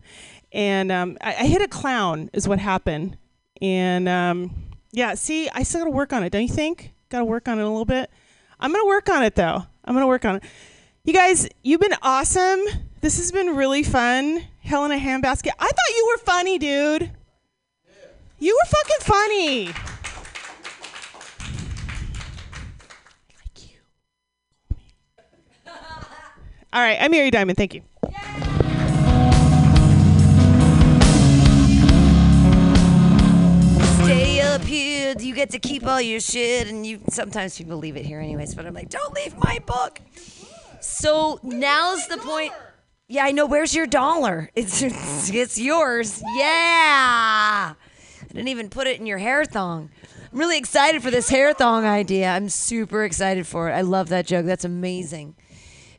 And um, I, I hit a clown, is what happened. And um, yeah, see, I still gotta work on it, don't you think? Gotta work on it a little bit. I'm gonna work on it though. I'm gonna work on it. You guys, you've been awesome. This has been really fun. Hell in a handbasket. I thought you were funny, dude. You were fucking funny. All right, I'm Mary Diamond. Thank you. Stay You get to keep all your shit, and you sometimes people leave it here anyways. But I'm like, don't leave my book. So now's the point. Yeah, I know. Where's your dollar? It's it's yours. Yeah. I didn't even put it in your hair thong. I'm really excited for this hair thong idea. I'm super excited for it. I love that joke. That's amazing.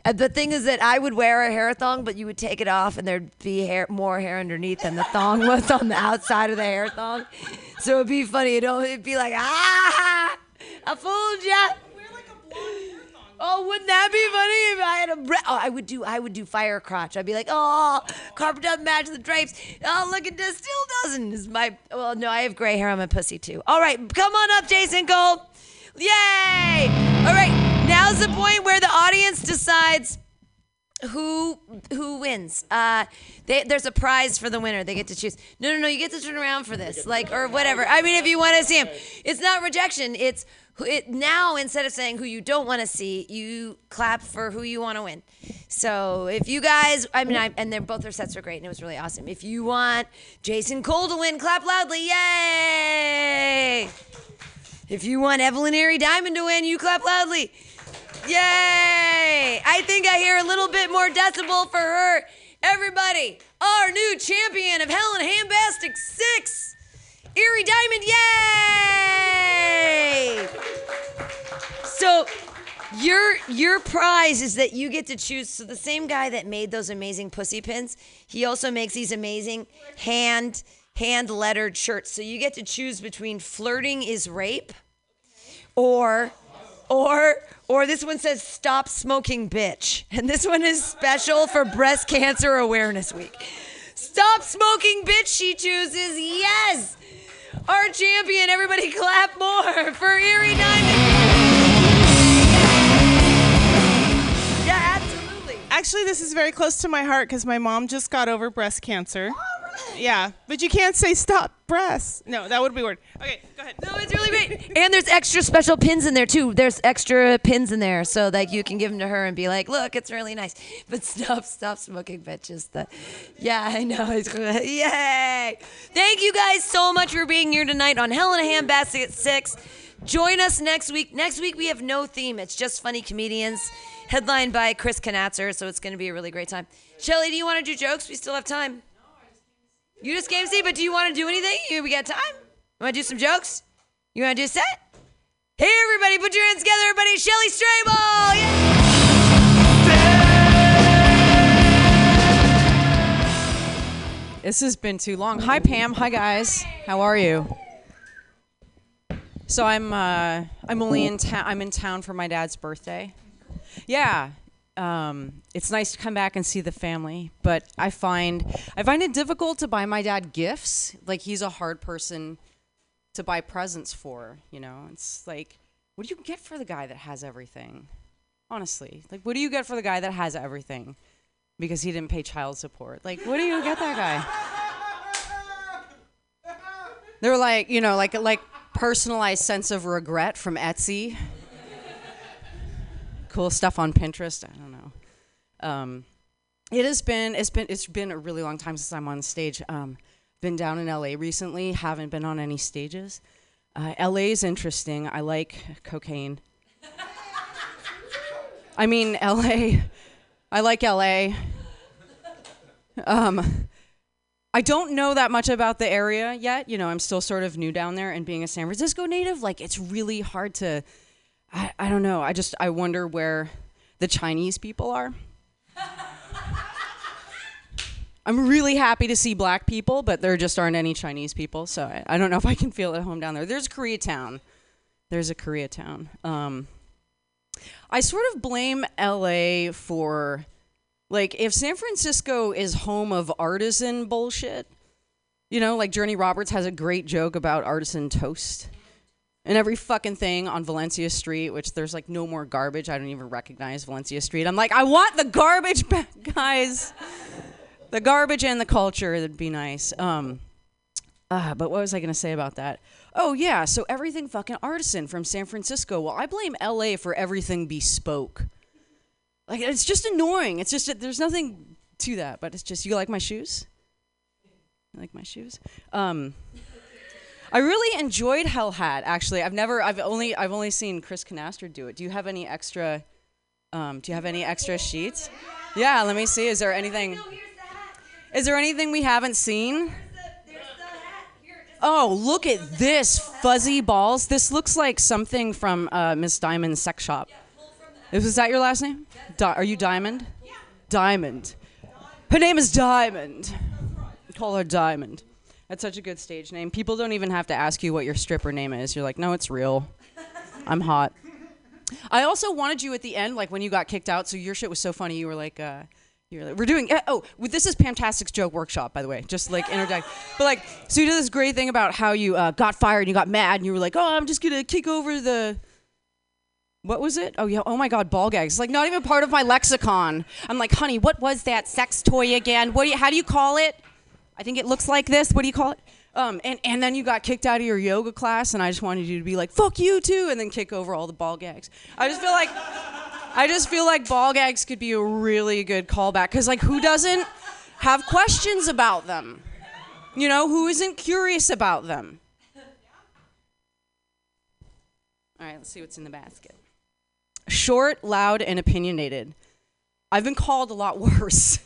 And the thing is that I would wear a hair thong, but you would take it off, and there'd be hair, more hair underneath than the thong was on the outside of the hair thong. So it'd be funny. It'd, only- it'd be like, ah, I fooled ya. Oh, wouldn't that be funny if I had a bre- oh, I would do I would do fire crotch. I'd be like, oh, carpet doesn't match the drapes. Oh, look at this, still doesn't. Is my well, no, I have gray hair on my pussy too. All right, come on up, Jason Cole. Yay! All right, now's the point where the audience decides who who wins. Uh, they, there's a prize for the winner. They get to choose. No, no, no. You get to turn around for this, like or whatever. I mean, if you want to see him, it's not rejection. It's it now instead of saying who you don't want to see, you clap for who you want to win. So if you guys, I mean, I, and they're both their sets are great, and it was really awesome. If you want Jason Cole to win, clap loudly, yay! If you want Evelyn Airy Diamond to win, you clap loudly. Yay! I think I hear a little bit more decibel for her. Everybody, our new champion of Hell in a Hand Basket 6, Erie Diamond, yay! So your your prize is that you get to choose. So the same guy that made those amazing pussy pins, he also makes these amazing hand hand lettered shirts. So you get to choose between flirting is rape, or or or this one says stop smoking bitch, and this one is special for Breast Cancer Awareness Week. Stop smoking bitch. She chooses yes. Our champion. Everybody clap more for Erie Diamond. Actually, this is very close to my heart because my mom just got over breast cancer. Yeah, but you can't say stop breasts. No, that would be weird. Okay, go ahead. No, it's really great. And there's extra special pins in there too. There's extra pins in there, so like you can give them to her and be like, "Look, it's really nice." But stop, stop smoking, bitches. The, yeah, I know. It's yay! Thank you guys so much for being here tonight on Hell in a Hand Basket Six. Join us next week. Next week we have no theme. It's just funny comedians, headlined by Chris Knatzer. So it's going to be a really great time. Shelly, do you want to do jokes? We still have time. You just came to see, but do you want to do anything? We got time. You want to do some jokes? You want to do a set? Hey, everybody, put your hands together, everybody. Shelly Strable. Yeah. This has been too long. Hi, Pam. Hi, guys. How are you? So I'm uh, I'm only in town. I'm in town for my dad's birthday. Yeah, um, it's nice to come back and see the family, but I find I find it difficult to buy my dad gifts. Like he's a hard person to buy presents for. You know, it's like, what do you get for the guy that has everything? Honestly, like, what do you get for the guy that has everything? Because he didn't pay child support. Like, what do you get that guy? They're like, you know, like like personalized sense of regret from Etsy. Cool stuff on Pinterest. I don't know. Um, it has been it's been it's been a really long time since I'm on stage. Um, been down in LA recently. Haven't been on any stages. Uh, LA is interesting. I like cocaine. I mean LA. I like LA. Um, I don't know that much about the area yet. You know, I'm still sort of new down there, and being a San Francisco native, like it's really hard to I, I don't know. I just I wonder where the Chinese people are. I'm really happy to see black people, but there just aren't any Chinese people, so I, I don't know if I can feel at home down there. There's Koreatown. There's a Koreatown. Um, I sort of blame LA for, like, if San Francisco is home of artisan bullshit, you know, like Journey Roberts has a great joke about artisan toast. And every fucking thing on Valencia Street, which there's like no more garbage. I don't even recognize Valencia Street. I'm like, I want the garbage back, guys. the garbage and the culture, that'd be nice. Um, uh, but what was I going to say about that? Oh, yeah. So everything fucking artisan from San Francisco. Well, I blame LA for everything bespoke. Like, it's just annoying. It's just, there's nothing to that, but it's just, you like my shoes? You like my shoes? Um, I really enjoyed Hell Hat. Actually, I've never, I've only, I've only seen Chris Canaster do it. Do you have any extra? Um, do you have any extra sheets? Yeah, let me see. Is there anything? Is there anything we haven't seen? Oh, look at this fuzzy balls. This looks like something from uh, Miss Diamond's sex shop. Is that your last name? Di- are you Diamond? Diamond. Her name is Diamond. Call her Diamond. That's such a good stage name. People don't even have to ask you what your stripper name is. You're like, no, it's real. I'm hot. I also wanted you at the end, like when you got kicked out. So your shit was so funny. You were like, uh, you were like, we're doing. Uh, oh, this is Pamtastic's joke workshop, by the way. Just like interject. But like, so you did this great thing about how you uh, got fired and you got mad and you were like, oh, I'm just gonna kick over the. What was it? Oh yeah. Oh my God, ball gags. It's like not even part of my lexicon. I'm like, honey, what was that sex toy again? What do you? How do you call it? I think it looks like this. What do you call it? Um, and, and then you got kicked out of your yoga class, and I just wanted you to be like, fuck you too, and then kick over all the ball gags. I just feel like, I just feel like ball gags could be a really good callback, because like, who doesn't have questions about them? You know, who isn't curious about them? All right, let's see what's in the basket. Short, loud, and opinionated. I've been called a lot worse,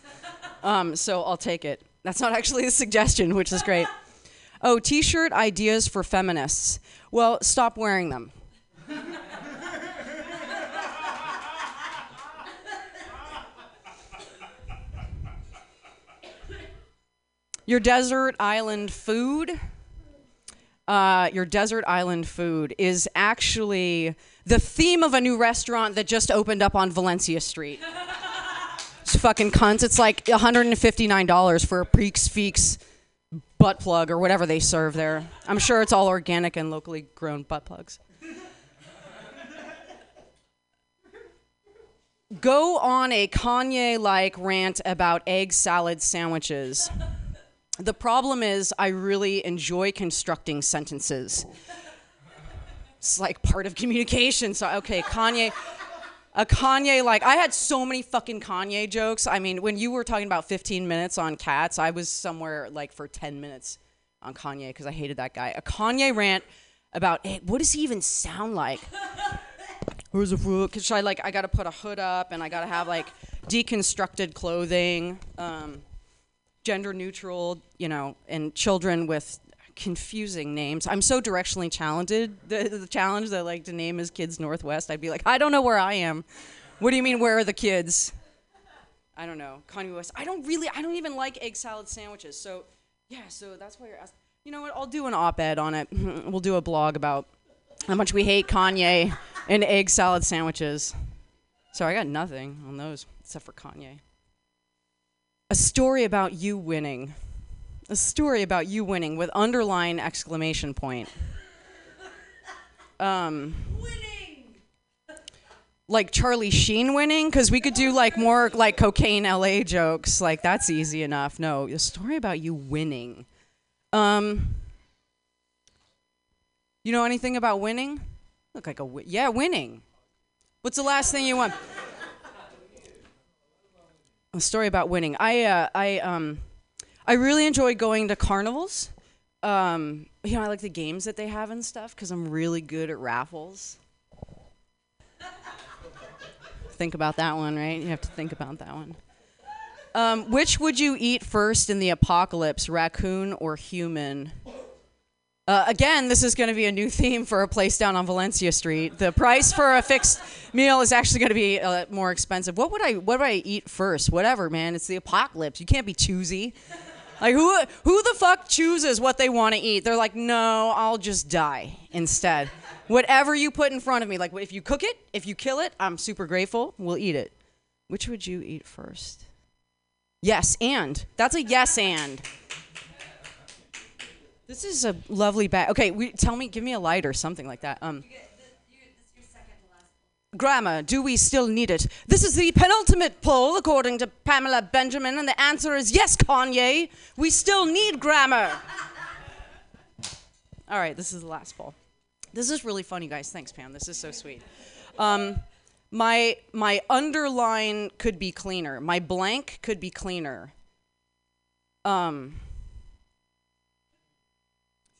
um, so I'll take it. That's not actually a suggestion, which is great. Oh, t shirt ideas for feminists. Well, stop wearing them. Your desert island food. Uh, your desert island food is actually the theme of a new restaurant that just opened up on Valencia Street. Fucking cunts. It's like $159 for a prix fixe butt plug or whatever they serve there. I'm sure it's all organic and locally grown butt plugs. Go on a Kanye like rant about egg salad sandwiches. The problem is, I really enjoy constructing sentences. It's like part of communication. So, okay, Kanye a Kanye like I had so many fucking Kanye jokes. I mean, when you were talking about 15 minutes on cats, I was somewhere like for 10 minutes on Kanye because I hated that guy. A Kanye rant about hey, what does he even sound like? Where's the food? Cause I like I gotta put a hood up and I gotta have like deconstructed clothing, um, gender neutral, you know, and children with confusing names. I'm so directionally challenged. The, the challenge that like to name his kids Northwest, I'd be like, I don't know where I am. What do you mean? Where are the kids? I don't know. Kanye West. I don't really. I don't even like egg salad sandwiches. So yeah. So that's why you're asking. You know what? I'll do an op-ed on it. we'll do a blog about how much we hate Kanye and egg salad sandwiches. So I got nothing on those except for Kanye. A story about you winning a story about you winning with underline exclamation point. Um, winning. Like Charlie Sheen winning, because we could do like more like cocaine LA jokes. Like that's easy enough. No, a story about you winning. Um, you know anything about winning? Look like a wi- yeah, winning. What's the last thing you want? a story about winning. I uh, I um. I really enjoy going to carnivals. Um, you know, I like the games that they have and stuff because I'm really good at raffles. think about that one, right? You have to think about that one. Um, which would you eat first in the apocalypse, raccoon or human? Uh, again, this is going to be a new theme for a place down on Valencia Street. The price for a fixed meal is actually going to be uh, more expensive. What would I What would I eat first? Whatever, man. It's the apocalypse. You can't be choosy. Like who Who the fuck chooses what they want to eat? They're like, no, I'll just die instead. Whatever you put in front of me, like if you cook it, if you kill it, I'm super grateful. We'll eat it. Which would you eat first? Yes, and that's a yes and. This is a lovely bag. Okay, we, tell me, give me a light or something like that. Um, grammar, do we still need it? This is the penultimate poll, according to Pamela Benjamin, and the answer is yes, Kanye. We still need grammar. All right, this is the last poll. This is really funny, guys. Thanks, Pam. This is so sweet. Um, my my underline could be cleaner. My blank could be cleaner. Um.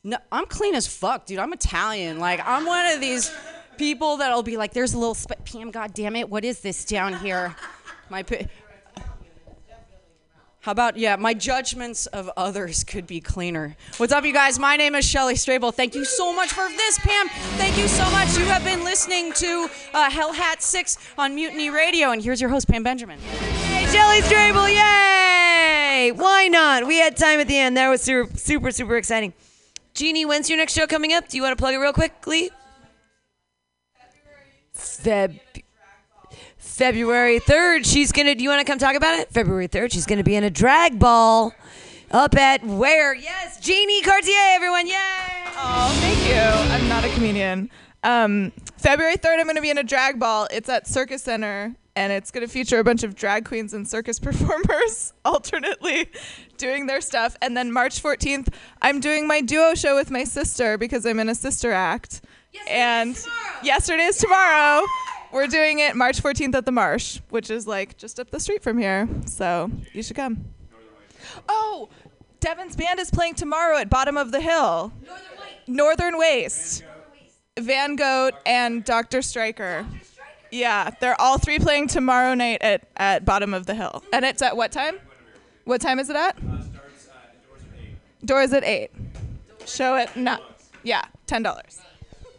No, I'm clean as fuck, dude. I'm Italian. Like I'm one of these people that'll be like, "There's a little sp- Pam. God damn it, what is this down here?" My. Pi- how about yeah? My judgments of others could be cleaner. What's up, you guys? My name is Shelly Strable. Thank you so much for this, Pam. Thank you so much. You have been listening to uh, Hell Hat Six on Mutiny Radio, and here's your host, Pam Benjamin. Hey, Shelly Strable, yay! Why not? We had time at the end. That was super, super, super exciting. Jeannie, when's your next show coming up? Do you want to plug it real quickly? Feb. February 3rd, she's going to. Do you want to come talk about it? February 3rd, she's going to be in a drag ball up at where? Yes, Jeannie Cartier, everyone. Yay! Oh, thank you. I'm not a comedian. Um, February 3rd, I'm going to be in a drag ball. It's at Circus Center, and it's going to feature a bunch of drag queens and circus performers alternately doing their stuff. And then March 14th, I'm doing my duo show with my sister because I'm in a sister act. And yesterday's tomorrow. We're doing it March 14th at the Marsh, which is like just up the street from here. So you should come. Oh, Devin's band is playing tomorrow at Bottom of the Hill. Northern Waste. Van Goat and Dr. Striker. Yeah, they're all three playing tomorrow night at, at Bottom of the Hill. And it's at what time? What time is it at? Uh, uh, doors at 8. Show at not. Yeah, $10.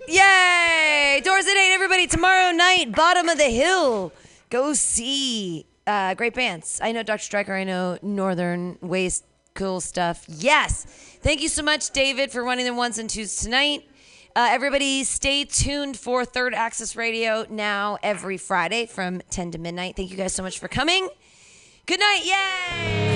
Yay! Doors at 8, everybody. Tomorrow night, bottom of the hill. Go see uh, great bands. I know Dr. Striker. I know Northern Waste. Cool stuff. Yes. Thank you so much, David, for running the ones and twos tonight. Uh, everybody, stay tuned for Third Axis Radio now every Friday from 10 to midnight. Thank you guys so much for coming. Good night. Yay!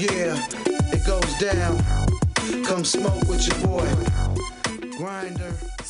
Yeah, it goes down. Come smoke with your boy. Grinder.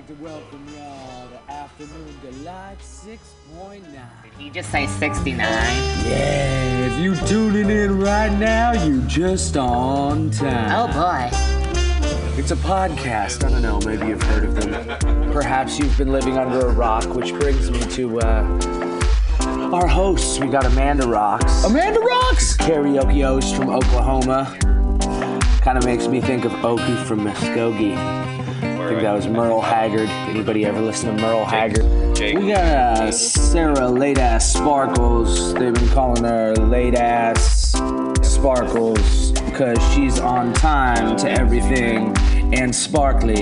Like to welcome y'all to Afternoon Delight 6.9. Did he just say 69? Yeah, if you tuning in right now, you just on time. Oh boy. It's a podcast. I don't know, maybe you've heard of them. Perhaps you've been living under a rock, which brings me to uh, our hosts. We got Amanda Rocks. Amanda Rocks! Karaoke host from Oklahoma. Kind of makes me think of Okie from Muskogee. I think that was Merle Haggard. Anybody ever listen to Merle Haggard? We got uh, Sarah Late Ass Sparkles. They've been calling her Late Ass Sparkles because she's on time to everything and sparkly.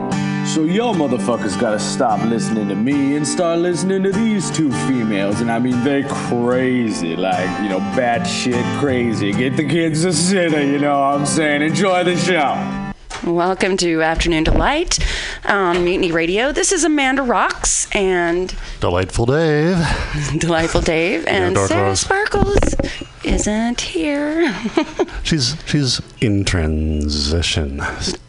So y'all motherfuckers gotta stop listening to me and start listening to these two females. And I mean, they crazy, like, you know, bad shit crazy. Get the kids to sit, you know what I'm saying? Enjoy the show. Welcome to Afternoon Delight on Mutiny Radio. This is Amanda Rocks and Delightful Dave. Delightful Dave and Dark Sarah Rose. Sparkles isn't here. She's she's in transition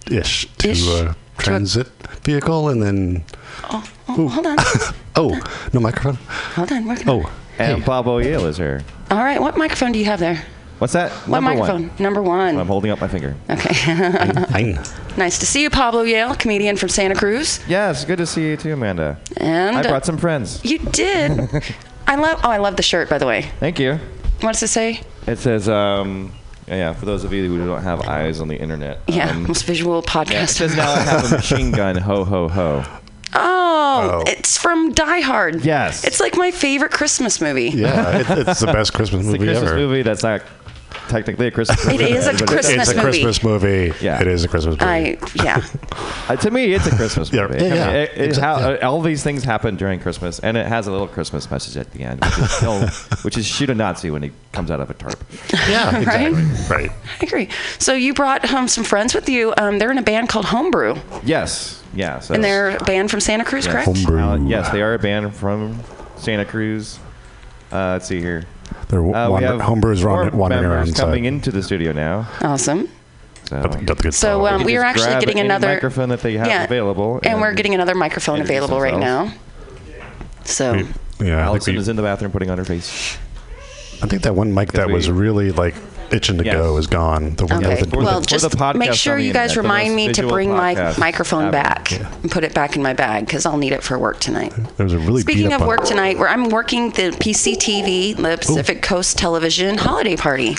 ish uh, to a transit vehicle, and then oh, oh, hold on. oh no microphone. Hold on. Working on oh, it. Oh, and Pablo Yale is here. All right. What microphone do you have there? What's that? What Number microphone? One. Number one. I'm holding up my finger. Okay. nice to see you, Pablo Yale, comedian from Santa Cruz. Yeah, it's good to see you too, Amanda. And I uh, brought some friends. You did. I love. Oh, I love the shirt, by the way. Thank you. What does it say? It says, um, yeah, yeah, for those of you who don't have eyes on the internet. Yeah, um, most visual podcast. yeah, it says now I have a machine gun. Ho ho ho. Oh, it's from Die Hard. Yes. It's like my favorite Christmas movie. Yeah, it, it's the best Christmas It's the movie Christmas ever. movie that's not technically a Christmas It movie. is a but Christmas it's a movie. Christmas movie. Yeah. It is a Christmas movie. I yeah. Uh, to me, it's a Christmas Yeah, movie. yeah, I mean, it- it Exa- how- yeah. all these things happen during Christmas, and it has a little Christmas message at the end, which is, still, which is shoot a Nazi when he comes out of a tarp. Yeah, Right? Right. I agree. So you brought home some friends with you. Um, they're in a band called Homebrew, Yes, yeah. So and they're a band from Santa Cruz, yes. correct? Uh, yes, they are a band from Santa Cruz. Uh, let's see here. They're Uh, we wander- have homebrewers four wander- wandering members around coming into the studio now. Awesome. So, Got the- good So um, can we are actually grab getting another microphone that they have yeah, available, and, we're getting another microphone introduce available right now. themselves. So Yeah, I think Allison we- is in the bathroom putting on her face. I think that one mic that we- was really like itching to Yes. go is gone. The one Okay. with the, Well, the just podcast make sure you guys internet, remind me to visual bring my microphone ever. back and put it back in my bag because I'll need it for work tonight. there was a really Speaking of work tonight, where I'm working the PCTV, the Pacific Coast Television holiday party.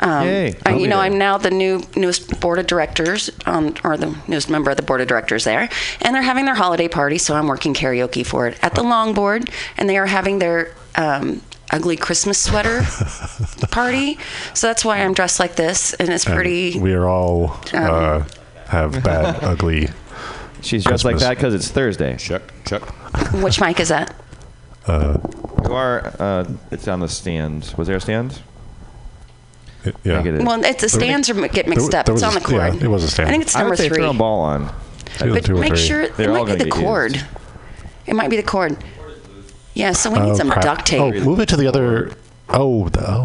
Um, Yay. I, you know, there. I'm now the new newest board of directors, um, or the newest member of the board of directors there, and they're having their holiday party. So I'm working karaoke for it at the Longboard, and they are having their um, ugly Christmas sweater party. So that's why I'm dressed like this, and it's And pretty. We are all uh, have bad, ugly. She's dressed like that because it's Thursday. Chuck, Chuck. Which mic is that? Uh, You are. Uh, it's on the stand. Was there a stand? yeah. I think it is. Well, it's the stands are get mixed there up. was It's on a- the cord. yeah, it was a stand. I think it's I number would say three. throw a ball on. Either But make three. sure They're it might be the get used. cord. It might be the cord. Yeah, so we need some uh, crap. duct tape. Oh, move it to the other. Oh, the, oh